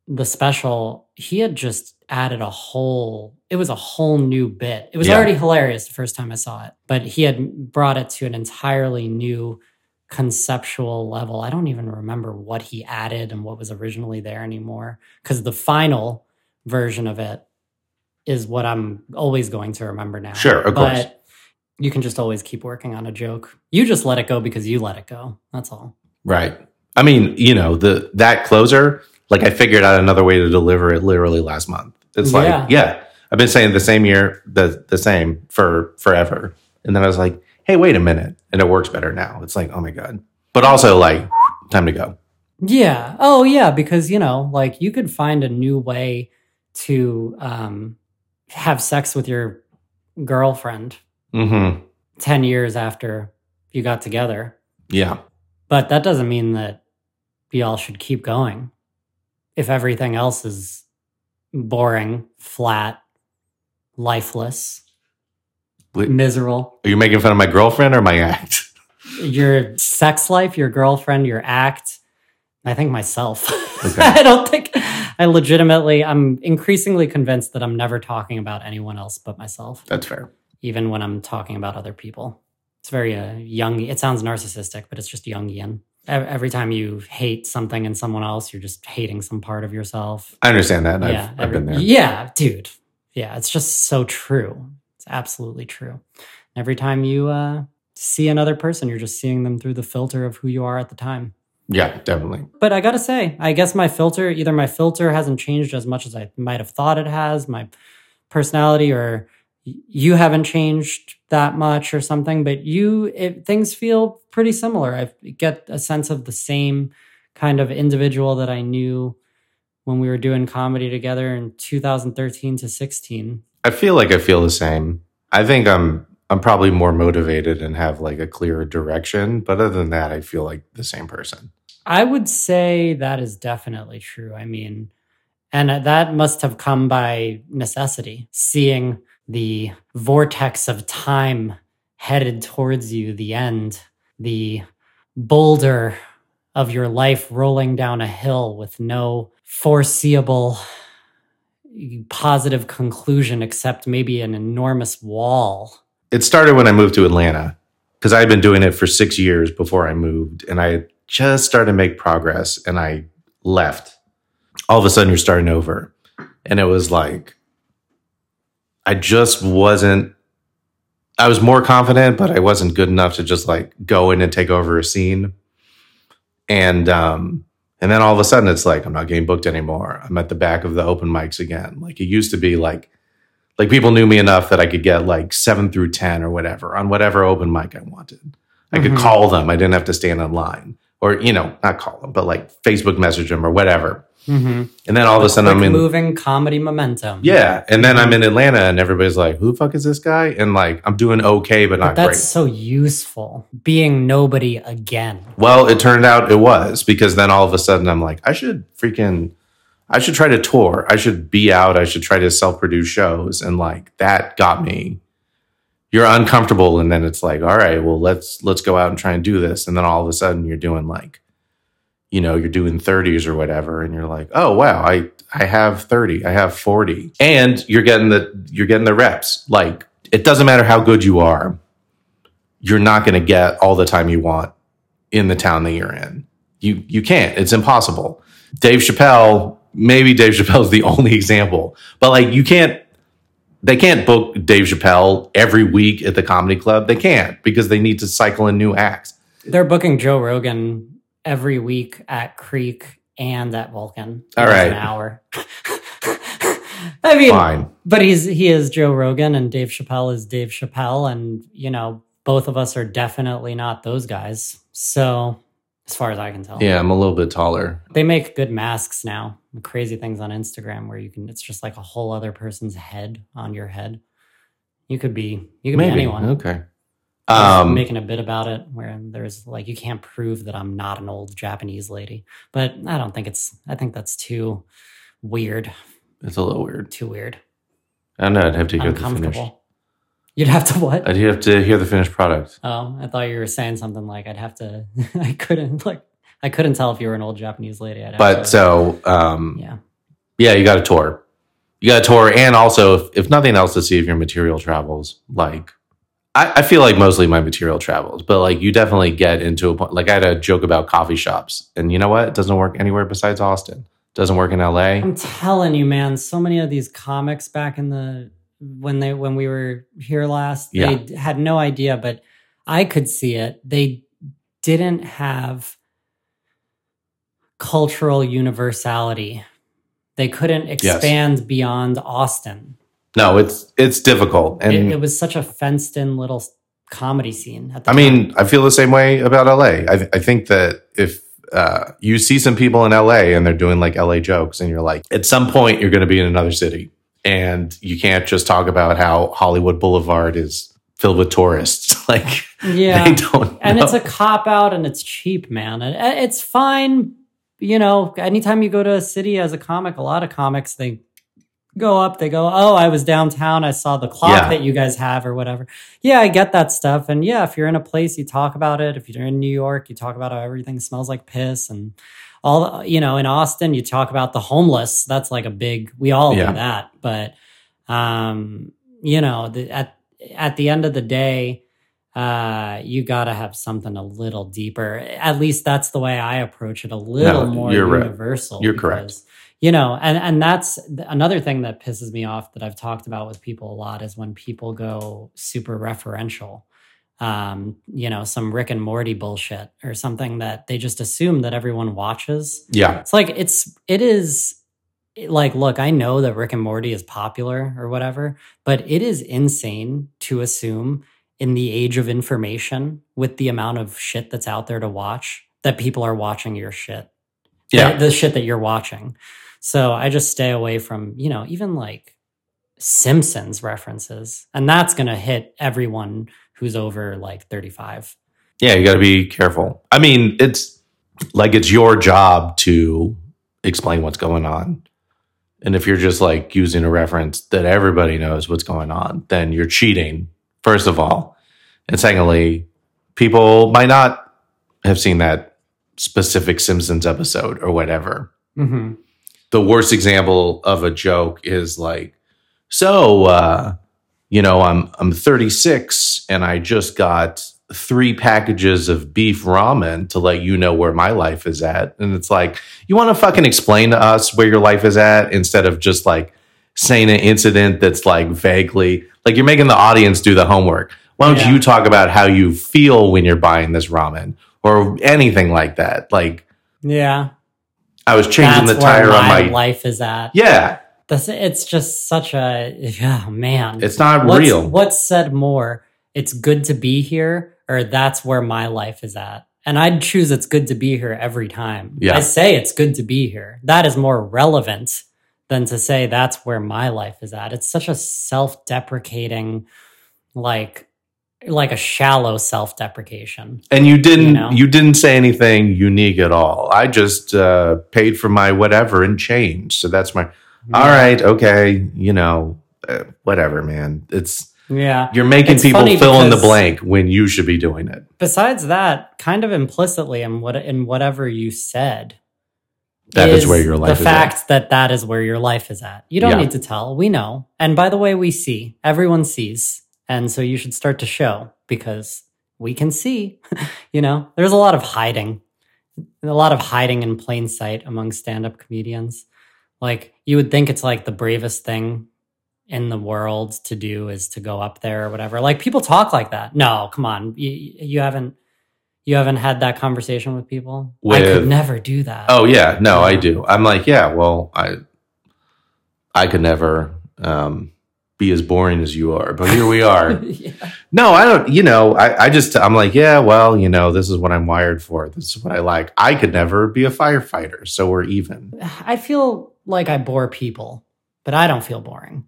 the special, he had just added a whole, it was a whole new bit. It was Yeah. already hilarious the first time I saw it, but he had brought it to an entirely new conceptual level. I don't even remember what he added and what was originally there anymore because the final version of it is what I'm always going to remember now. Sure, of course. But you can just always keep working on a joke. You just let it go because you let it go. That's all. right. I mean, you know, the that closer, like I figured out another way to deliver it literally last month. It's like, Yeah. yeah, I've been saying the same year, the the same for forever. And then I was like, hey, wait a minute. And it works better now. It's like, oh my God. But also like, time to go. Yeah. Oh, yeah. Because, you know, like you could find a new way to um, have sex with your girlfriend Mm-hmm. 10 years after you got together. Yeah. But that doesn't mean that y'all should keep going. If everything else is boring, flat, lifeless, miserable, Are you making fun of my girlfriend or my act? your sex life, your girlfriend, your act, I think myself. Okay. I don't think I legitimately, I'm increasingly convinced that I'm never talking about anyone else but myself, That's fair. even when I'm talking about other people. It's very uh, young. It sounds narcissistic, but it's just Jungian. Ev- Every time you hate something in someone else, you're just hating some part of yourself. I understand that. and I've, yeah, I've been there. Yeah, dude. Yeah, it's just so true. It's absolutely true. Every time you uh, see another person, you're just seeing them through the filter of who you are at the time. Yeah, definitely. But I gotta say, I guess my filter, either my filter hasn't changed as much as I might have thought it has, my personality, or you haven't changed that much or something, but you, it, things feel pretty similar. I get a sense of the same kind of individual that I knew when we were doing comedy together in 2013 to 16. I feel like I feel the same. I think I'm I'm probably more motivated and have like a clearer direction, but other than that, I feel like the same person. I would say that is definitely true. I mean, and that must have come by necessity, seeing the vortex of time headed towards you, the end, the boulder of your life rolling down a hill with no foreseeable positive conclusion except maybe an enormous wall. It started when I moved to Atlanta because I had been doing it for six years before I moved, and I just started to make progress, and I left. All of a sudden, you're starting over, and it was like I just wasn't. I was more confident, but I wasn't good enough to just like go in and take over a scene. And um, and then all of a sudden, it's like I'm not getting booked anymore. I'm at the back of the open mics again. Like it used to be, like like people knew me enough that I could get like seven through ten or whatever on whatever open mic I wanted. I could Mhm. call them. I didn't have to stand in line, or you know, not call them, but like Facebook message them or whatever. Mm-hmm. And then all of a sudden, I'm in moving comedy momentum. yeah, and then I'm in Atlanta, and everybody's like, "Who the fuck is this guy?" And like, I'm doing okay, but not But that's great. so useful. Being nobody again. Well, it turned out it was because then all of a sudden I'm like, I should freaking, I should try to tour. I should be out. I should try to self produce shows. And like that got me. You're uncomfortable. And then it's like, all right, well, let's, let's go out and try and do this. And then all of a sudden you're doing like, you know, you're doing 30s or whatever. And you're like, oh, wow, I, I have 30, I have 40. And you're getting the, you're getting the reps. Like it doesn't matter how good you are. You're not going to get all the time you want in the town that you're in. You you can't. It's impossible. Dave Chappelle, maybe Dave Chappelle's the only example, but like you can't. They can't book Dave Chappelle every week at the comedy club. They can't because they need to cycle in new acts. They're booking Joe Rogan every week at Creek and at Vulcan. All right. An hour. I mean, fine. but he's he is Joe Rogan and Dave Chappelle is Dave Chappelle, and you know both of us are definitely not those guys. So as far as I can tell, Yeah, I'm a little bit taller. they make good masks now. Crazy things on Instagram where you can it's just like a whole other person's head on your head. You could be you could be anyone. Okay. Um, making a bit about it where there's like you can't prove that I'm not an old Japanese lady, but I don't think it's. I think that's too weird. it's a little weird. Too weird. I don't know. I'd have to hear the finished. You'd have to what? I'd have to hear the finished product. Oh, I thought you were saying something like I'd have to. I couldn't like. I couldn't tell if you were an old Japanese lady. I'd But to, so, um, yeah, yeah, you got a tour. You got a tour, and also, if, if nothing else, to see if your material travels. Like, I, I feel like mostly my material travels, but like you definitely get into a point. Like, I had a joke about coffee shops, and you know what? It doesn't work anywhere besides Austin. doesn't work in LA. I'm telling you, man. So many of these comics back in the when they when we were here last, Yeah. they had no idea, but I could see it. They didn't have cultural universality. They couldn't expand beyond Austin. No, it's it's difficult, and it, it was such a fenced in little comedy scene. At the I time. mean, I feel the same way about LA. I, I think that if uh, you see some people in LA and they're doing like LA jokes, and you're like, at some point, you're going to be in another city, and you can't just talk about how Hollywood Boulevard is filled with tourists. like, yeah, they don't. and know. it's a cop out and it's cheap, man. And and it's fine. You know, anytime you go to a city as a comic, a lot of comics they go up, they go, "Oh, I was downtown, I saw the clock Yeah. that you guys have or whatever." Yeah, I get that stuff. And yeah, if you're in a place, you talk about it. If you're in New York, you talk about how everything smells like piss and all the, you know, in Austin, you talk about the homeless. That's like a big we all Yeah. do that. But um, you know, the, at at the end of the day, uh you got to have something a little deeper at least that's the way i approach it a little No, more you're right. universal You're correct. You know and and that's another thing that pisses me off that i've talked about with people a lot is when people go super referential um you know some rick and morty bullshit or something that they just assume that everyone watches yeah, it's like it's it is like look, I know that Rick and Morty is popular or whatever, but it is insane to assume in the age of information with the amount of shit that's out there to watch that people are watching your shit. yeah. The, the shit that you're watching. So I just stay away from, you know, even like Simpsons references. And that's going to hit everyone who's over like 35. Yeah, you got to be careful. I mean, it's like it's your job to explain what's going on. And if you're just like using a reference that everybody knows what's going on, then you're cheating, first of all. And secondly, people might not have seen that specific Simpsons episode or whatever. Mm-hmm. The worst example of a joke is like, so uh, you know, I'm I'm 36 and I just got three packages of beef ramen to let you know where my life is at. And it's like, you want to fucking explain to us where your life is at instead of just like saying an incident that's like vaguely like you're making the audience do the homework. Why don't Yeah. you talk about how you feel when you're buying this ramen or anything like that? Like Yeah. I was changing That's the tire where on my my life is at. Yeah, That's it's just such a oh man. it's not what's, real. What's said more? It's good to be here, or that's where my life is at. And I'd choose it's good to be here every time. Yeah. I say it's good to be here. That is more relevant than to say that's where my life is at. It's such a self-deprecating, like like a shallow self-deprecation. And you didn't You know? you didn't say anything unique at all. I just uh, paid for my whatever and change. So that's my all right, okay, you know, uh, whatever, man. It's Yeah. you're making It's people fill in the blank when you should be doing it. Besides that, kind of implicitly in what in whatever you said, That is where your life the is fact that that is where your life is at. You don't Yeah. need to tell. We know. And by the way, we see. Everyone sees. And so you should start to show because we can see. you know, there's a lot of hiding. A lot of hiding in plain sight among stand-up comedians. Like you would think it's like the bravest thing in the world to do is to go up there or whatever. Like people talk like that. No, come on. You, you haven't you haven't had that conversation with people? I could never do that. Oh yeah, no, I do. I'm like, yeah, well, I I could never um, be as boring as you are, but here we are. yeah. no, I don't. You know, I, I just I'm like, yeah, well, you know, this is what I'm wired for. This is what I like. I could never be a firefighter, so we're even. I feel like I bore people, but I don't feel boring.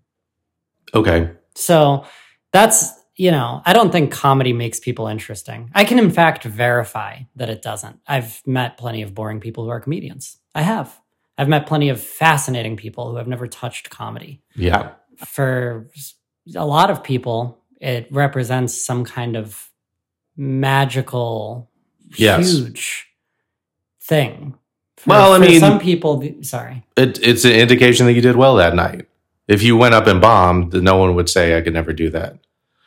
Okay. So that's, you know, I don't think comedy makes people interesting. I can, in fact, verify that it doesn't. I've met plenty of boring people who are comedians. I have. I've met plenty of fascinating people who have never touched comedy. Yeah. For a lot of people, it represents some kind of magical, Yes. huge thing. For- Well, I mean- some people, sorry. It, it's an indication that you did well that night. If you went up and bombed, no one would say I could never do that.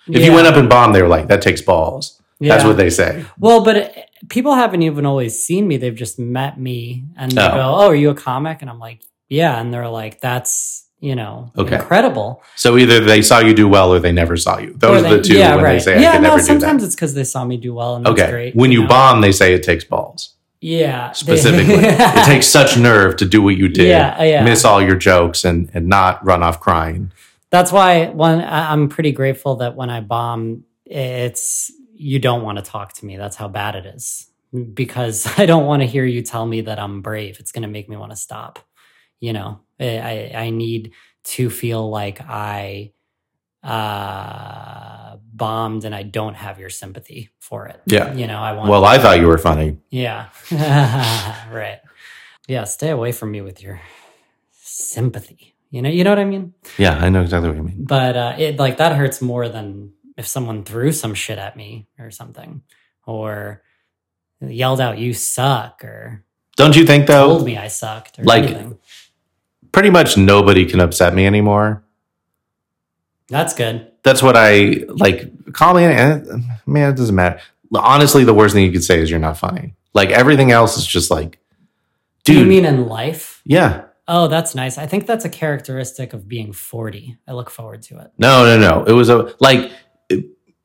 If you went up and bombed, they were like, that takes balls. That's what they say. Well, but it, people haven't even always seen me. They've just met me and they Oh. go, Oh, are you a comic? And I'm like, Yeah. And they're like, That's, you know, Okay. incredible. So either they saw you do well or they never saw you. Those are the two yeah, when right. they say I yeah, no, never do sometimes it's because they saw me do well and that's Okay. great. when you know? bomb, they say it takes balls. yeah. Specifically, it takes such nerve to do what you did, Yeah, uh, yeah. miss all your jokes, and and not run off crying. That's why one, I'm pretty grateful that when I bomb, it's, you don't want to talk to me. That's how bad it is. Because I don't want to hear you tell me that I'm brave. It's going to make me want to stop. You know, I, I- I need to feel like I uh, bombed and I don't have your sympathy for it. Yeah. You know, I want, Well, I thought you were funny. yeah. right. Yeah. Stay away from me with your sympathy. You know, you know what I mean? Yeah, I know exactly what you mean. but uh, it like that hurts more than if someone threw some shit at me or something or yelled out you suck or Don't you think though? told me i sucked or like- anything. Pretty much nobody can upset me anymore. that's good That's what I like. Call me, eh, man. It doesn't matter. Honestly, the worst thing you could say is you're not funny. Like everything else is just like, do you mean in life yeah. oh that's nice i think that's a characteristic of being 40 i look forward to it No, no, no. It was a like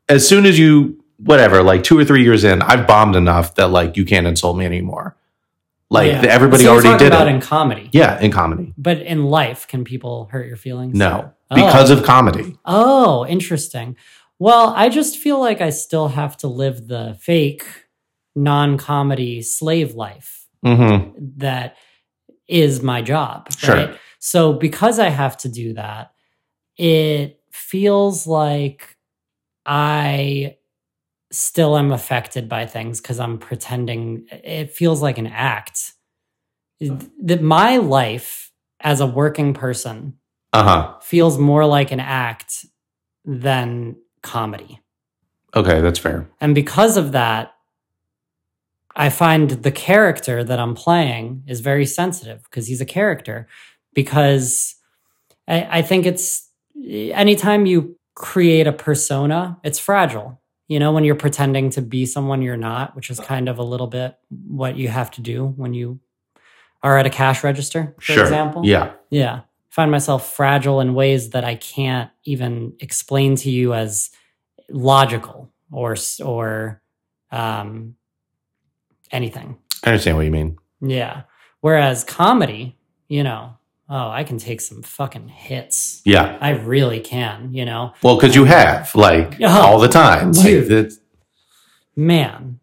as soon as you whatever, like two or three years in, I've bombed enough that like you can't insult me anymore. Like Yeah. everybody So already did about it. in comedy yeah, in comedy. but in life can people hurt your feelings No, Oh. because of comedy. Oh, interesting. Well, I just feel like I still have to live the fake non comedy slave life hmm that is my job. Sure. Right. So, because I have to do that, it feels like I still am affected by things because I'm pretending it feels like an act. That my life as a working person Uh huh. feels more like an act than comedy. Okay, that's fair. And because of that, I find the character that I'm playing is very sensitive because he's a character. Because I, I think it's anytime you create a persona, it's fragile. You know, when you're pretending to be someone you're not, which is kind of a little bit what you have to do when you are at a cash register, for sure. example. Yeah. Yeah. Find myself fragile in ways that I can't even explain to you as logical or or um anything. I understand what you mean. Yeah. Whereas comedy, you know, oh, I can take some fucking hits. Yeah. I really can, you know. Well, because you have like Oh, all the time. Dude. it's- Man.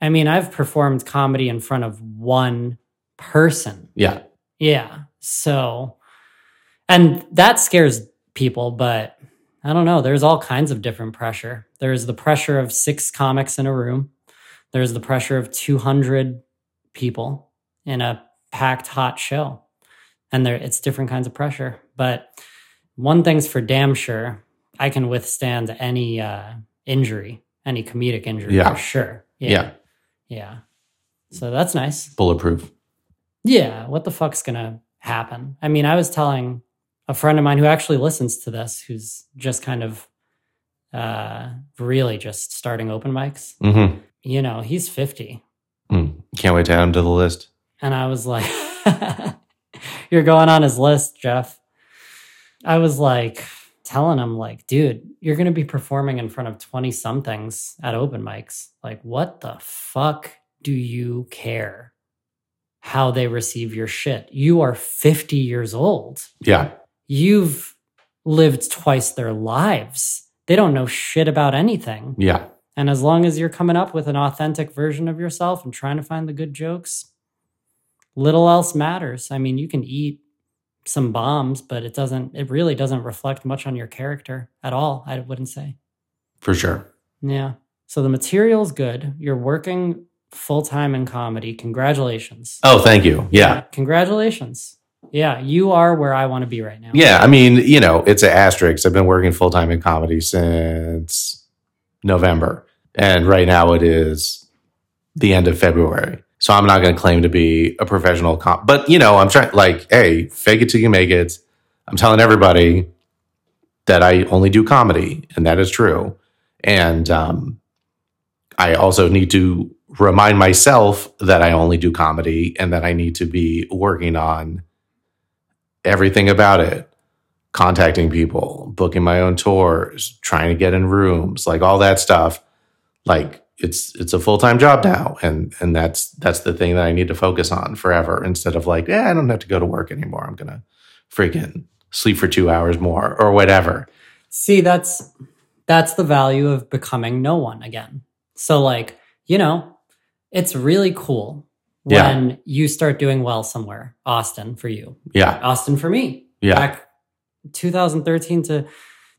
I mean, I've performed comedy in front of one person. yeah. Yeah. So, and that scares people, but I don't know. There's all kinds of different pressure. There's the pressure of six comics in a room, there's the pressure of 200 people in a packed hot show. And there, it's different kinds of pressure. But one thing's for damn sure I can withstand any uh, injury, any comedic injury Yeah. for sure. Yeah. Yeah. So that's nice. Bulletproof. Yeah, what the fuck's gonna happen? I mean, I was telling a friend of mine who actually listens to this, who's just kind of uh really just starting open mics. Mm-hmm. You know, he's 50. Mm. Can't wait to add him to the list. And I was like, You're going on his list, Jeff. I was like telling him, like, dude, you're gonna be performing in front of 20 somethings at open mics. Like, what the fuck do you care? how they receive your shit. You are 50 years old. Yeah. You've lived twice their lives. They don't know shit about anything. Yeah. And as long as you're coming up with an authentic version of yourself and trying to find the good jokes, little else matters. I mean, you can eat some bombs, but it doesn't, it really doesn't reflect much on your character at all, I wouldn't say. For sure. Yeah. So the material's good. You're working full time in comedy. Congratulations. Oh, thank you. Yeah. Congratulations. Yeah. You are where I want to be right now. Yeah. I mean, you know, it's an asterisk. I've been working full time in comedy since November. And right now it is the end of February. So I'm not going to claim to be a professional comp, but you know, I'm trying like, hey, fake it till you make it. I'm telling everybody that I only do comedy, and that is true. And um, I also need to remind myself that I only do comedy and that I need to be working on everything about it contacting people, booking my own tours, trying to get in rooms, like all that stuff. Like it's it's a full-time job now and and that's that's the thing that I need to focus on forever instead of like, yeah, I don't have to go to work anymore. I'm going to freaking sleep for 2 hours more or whatever. See, that's that's the value of becoming no one again. So like, you know, it's really cool Yeah. when you start doing well somewhere. Austin for you. Yeah. Austin for me. Yeah. Back 2013 to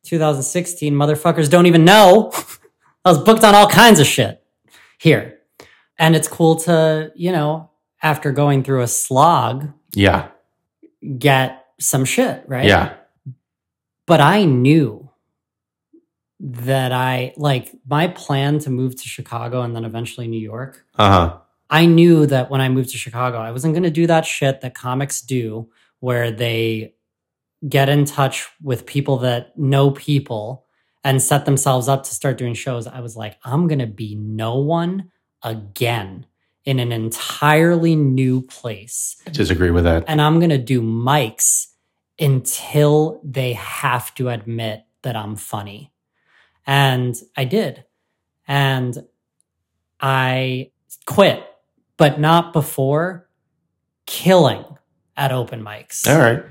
2016, motherfuckers don't even know. I was booked on all kinds of shit here. And it's cool to, you know, after going through a slog, Yeah. get some shit, right? Yeah. But I knew that I, like, my plan to move to Chicago and then eventually New York, Uh-huh. I knew that when I moved to Chicago, I wasn't going to do that shit that comics do where they get in touch with people that know people and set themselves up to start doing shows. I was like, I'm going to be no one again in an entirely new place. I disagree with that. And I'm going to do mics until they have to admit that I'm funny. And I did. And I quit, but not before killing at open mics. All right.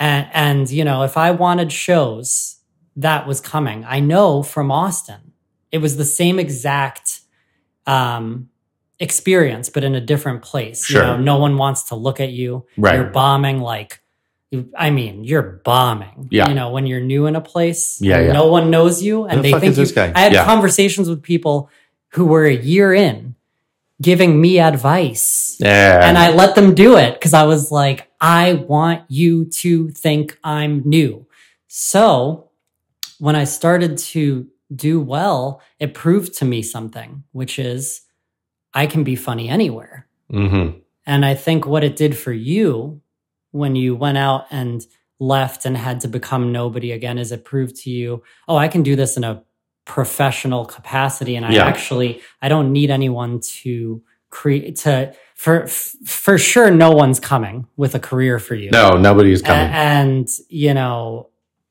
And, and, you know, if I wanted shows, that was coming. I know from Austin, it was the same exact um, experience, but in a different place. Sure. You know, no one wants to look at you. Right. You're bombing like, I mean, you're bombing. Yeah. You know, when you're new in a place, Yeah, yeah. no one knows you, and Who the they think you- guy? I had Yeah. conversations with people who were a year in, giving me advice Yeah. and I let them do it because I was like, I want you to think I'm new. So when I started to do well, it proved to me something, which is I can be funny anywhere. mm-hmm. And I think what it did for you when you went out and left and had to become nobody again is it proved to you, oh, I can do this in a professional capacity. And I Yeah. actually, I don't need anyone to create to, for, for sure, no one's coming with a career for you. No, nobody is A- coming. and, you know,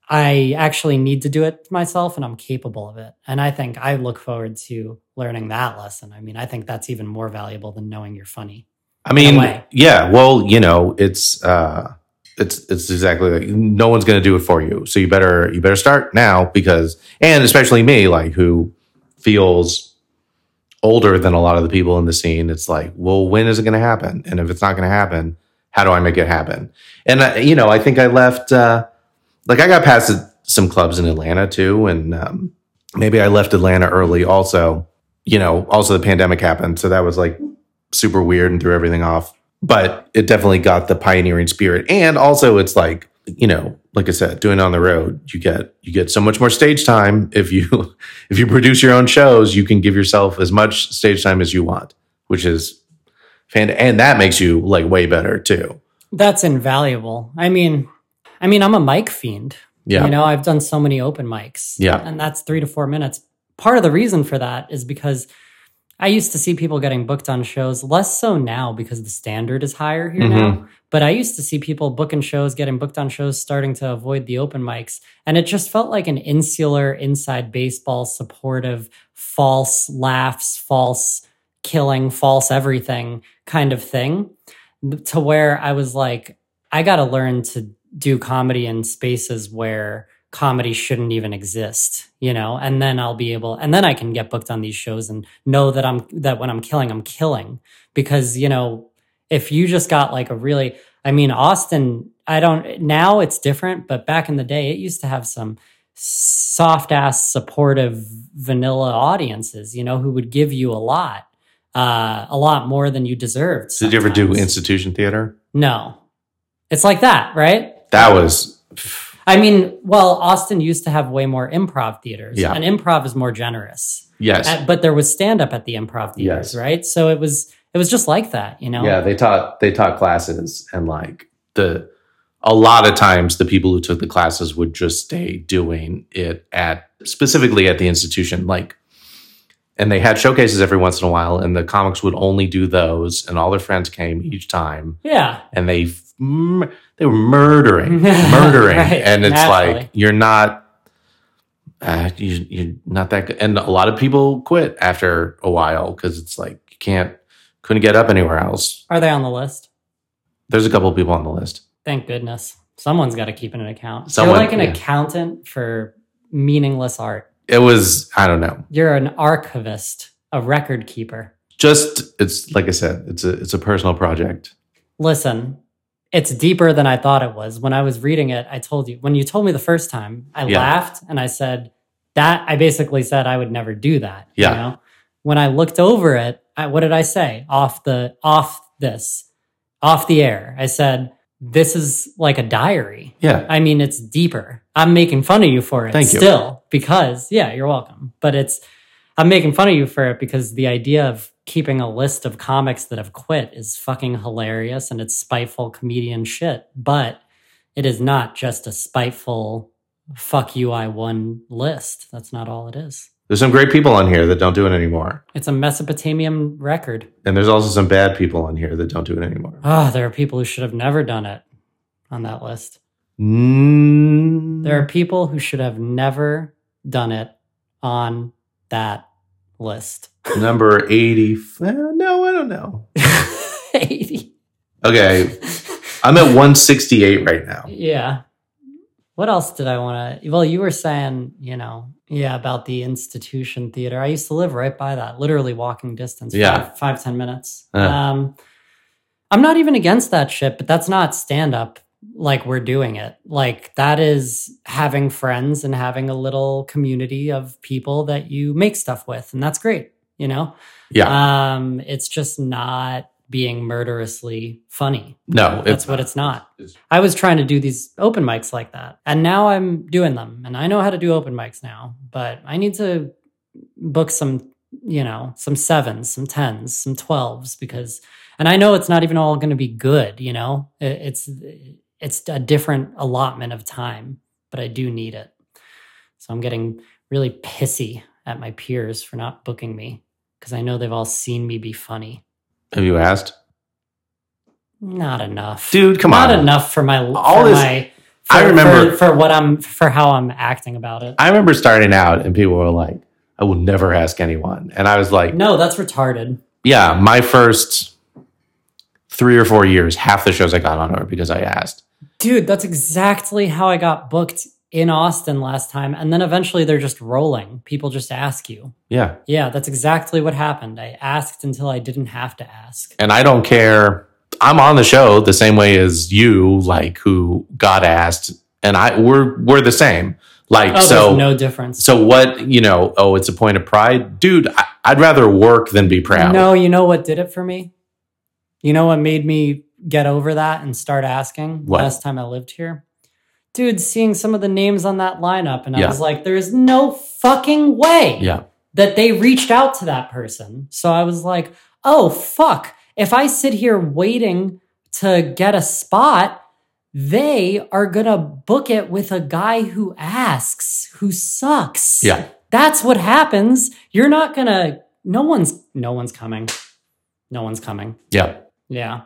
I actually need to do it myself and I'm capable of it. And I think I look forward to learning that lesson. I mean, I think that's even more valuable than knowing you're funny. I mean, yeah. Well, you know, it's uh, it's it's exactly like no one's going to do it for you. So you better you better start now because, and especially me, like who feels older than a lot of the people in the scene. It's like, well, when is it going to happen? And if it's not going to happen, how do I make it happen? And uh, you know, I think I left. Uh, like I got past some clubs in Atlanta too, and um, maybe I left Atlanta early. Also, you know, also the pandemic happened, so that was like super weird and threw everything off. But it definitely got the pioneering spirit, and also it's like you know, like I said, doing on the road, you get you get so much more stage time if you if you produce your own shows. You can give yourself as much stage time as you want, which is fan, and that makes you like way better too. That's invaluable. I mean, I mean, I'm a mic fiend. Yeah. You know, I've done so many open mics. Yeah. And that's three to four minutes. Part of the reason for that is because I used to see people getting booked on shows, less so now because the standard is higher here Mm-hmm. now. But I used to see people booking shows, getting booked on shows, starting to avoid the open mics. And it just felt like an insular, inside baseball, supportive, false laughs, false killing, false everything kind of thing to where I was like, I got to learn to do comedy in spaces where comedy shouldn't even exist, you know, and then I'll be able, and then I can get booked on these shows and know that I'm, that when I'm killing, I'm killing. Because, you know, if you just got like a really, I mean, Austin, I don't, now it's different, but back in the day, it used to have some soft ass, supportive, vanilla audiences, you know, who would give you a lot, uh, a lot more than you deserved. Did you ever do institution theater? No. It's like that, right? That was I mean, well, Austin used to have way more improv theaters, Yeah. and improv is more generous. yes. Uh, but there was stand up at the improv theaters, Yes. right? So it was it was just like that, you know. Yeah, they taught they taught classes and like the a lot of times the people who took the classes would just stay doing it at specifically at the institution like and they had showcases every once in a while and the comics would only do those and all their friends came each time Yeah. and they they were murdering murdering Right, and it's naturally. like you're not uh, you, you're not that good and a lot of people quit after a while because it's like you can't couldn't get up anywhere else Are they on the list? there's a couple of people on the list. Thank goodness. Someone's got to keep an account. Someone- You're like an yeah. accountant for meaningless art. It was, I don't know. You're an archivist, a record keeper. Just it's like I said, it's a it's a personal project. Listen, it's deeper than I thought it was. When I was reading it, I told you, when you told me the first time, I Yeah. laughed and I said, that, I basically said I would never do that. Yeah. You know? When I looked over it, I, what did I say? Off the, off this, off the air. I said, this is like a diary. Yeah. I mean, it's deeper. I'm making fun of you for it Thank you. still because, yeah, you're welcome. But it's, I'm making fun of you for it because the idea of keeping a list of comics that have quit is fucking hilarious and it's spiteful comedian shit. But it is not just a spiteful fuck you, I won list. That's not all it is. There's some great people on here that don't do it anymore. It's a Mesopotamian record. And there's also some bad people on here that don't do it anymore. Ah, there are people who should have never done it on that list. Mm, There are people who should have never done it on that list. number 80. eh, No, I don't know. 80. Okay. I'm at 168 right now. Yeah. What else did I want to? Well, you were saying, you know, yeah, about the institution theater. I used to live right by that, literally walking distance. Yeah. Five, five ten minutes. Yeah. Um, I'm not even against that shit, but that's not stand up like we're doing it. Like that is having friends and having a little community of people that you make stuff with. And that's great, you know? Yeah. Um, it's just not being murderously funny. no, That's what it's not. I was trying to do these open mics like that, and now I'm doing them, and I know how to do open mics now. But I need to book some, you know, some sevens, some tens, some twelves, because, and I know it's not even all going to be good. You know, it's it's a different allotment of time, but I do need it. So I'm getting really pissy at my peers for not booking me because I know they've all seen me be funny. Have you asked? Not enough, Dude, come not on. enough for my All for this- my for, I remember- for, for what I'm for how I'm acting about it. I remember starting out and people were like, I will never ask anyone. And I was like, no, that's retarded. yeah, my first three or four years, half the shows I got on were because I asked. Dude, that's exactly how I got booked in Austin last time. And then eventually they're just rolling. People just ask you. Yeah. Yeah, that's exactly what happened. I asked until I didn't have to ask. And I don't care. I'm on the show the same way as you, like who got asked, and I we're we're the same. Like Oh, so no difference. so what you know, oh, it's a point of pride. Dude, I, I'd rather work than be proud. No, you know what did it for me? You know what made me get over that and start asking What? last time I lived here? Dude, seeing some of the names on that lineup, and I Yeah. was like, there's no fucking way Yeah. that they reached out to that person. So I was like, oh, fuck. If I sit here waiting to get a spot, they are going to book it with a guy who asks, who sucks. Yeah. That's what happens. You're not going to, no one's, no one's coming. No one's coming. Yeah. Yeah.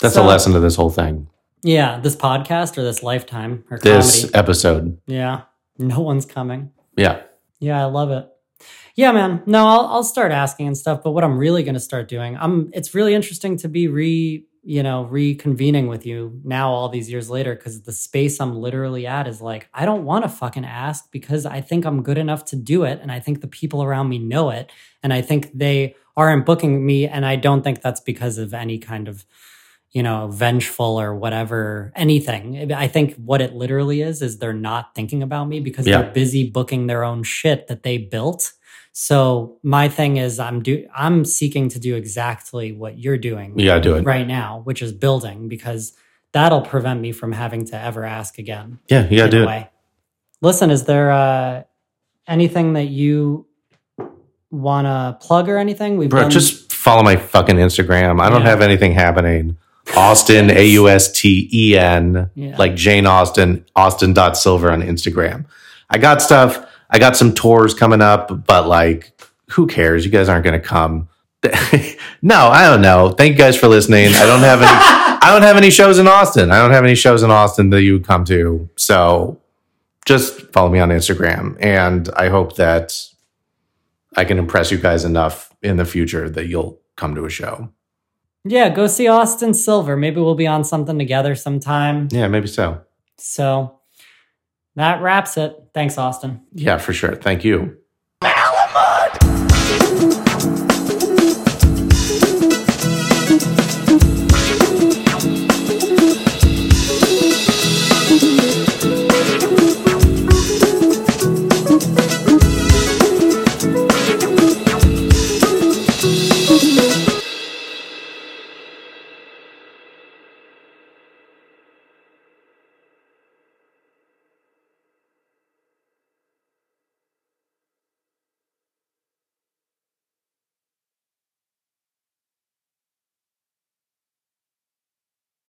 That's So- a lesson to this whole thing. Yeah. This podcast or this lifetime or This comedy. episode. Yeah. No one's coming. Yeah. Yeah, I love it. Yeah, man. No, I'll I'll start asking and stuff. But what I'm really going to start doing, I'm. It's really interesting to be re, you know, reconvening with you now all these years later because the space I'm literally at is like, I don't want to fucking ask because I think I'm good enough to do it. And I think the people around me know it. And I think they aren't booking me. And I don't think that's because of any kind of, you know, vengeful or whatever, anything. I think what it literally is, is they're not thinking about me because Yeah. they're busy booking their own shit that they built. So my thing is I'm do I'm seeking to do exactly what you're doing Yeah, do it. right now, which is building, because that'll prevent me from having to ever ask again. Yeah, you gotta do it. Listen, is there uh, anything that you want to plug or anything? We've Bro, done- just follow my fucking Instagram. I don't Yeah. have anything happening. Austen, A U S T E N, like Jane Austen, Austen.silver on Instagram. I got stuff. I got some tours coming up, but like, who cares? You guys aren't going to come. no, I don't know. Thank you guys for listening. I don't have any. I don't have any shows in Austin. I don't have any shows in Austin that you would come to. So just follow me on Instagram, and I hope that I can impress you guys enough in the future that you'll come to a show. Yeah, go see Austen Silver. Maybe we'll be on something together sometime. Yeah, maybe so. So that wraps it. Thanks, Austin. Yeah, for sure. Thank you. Malamud.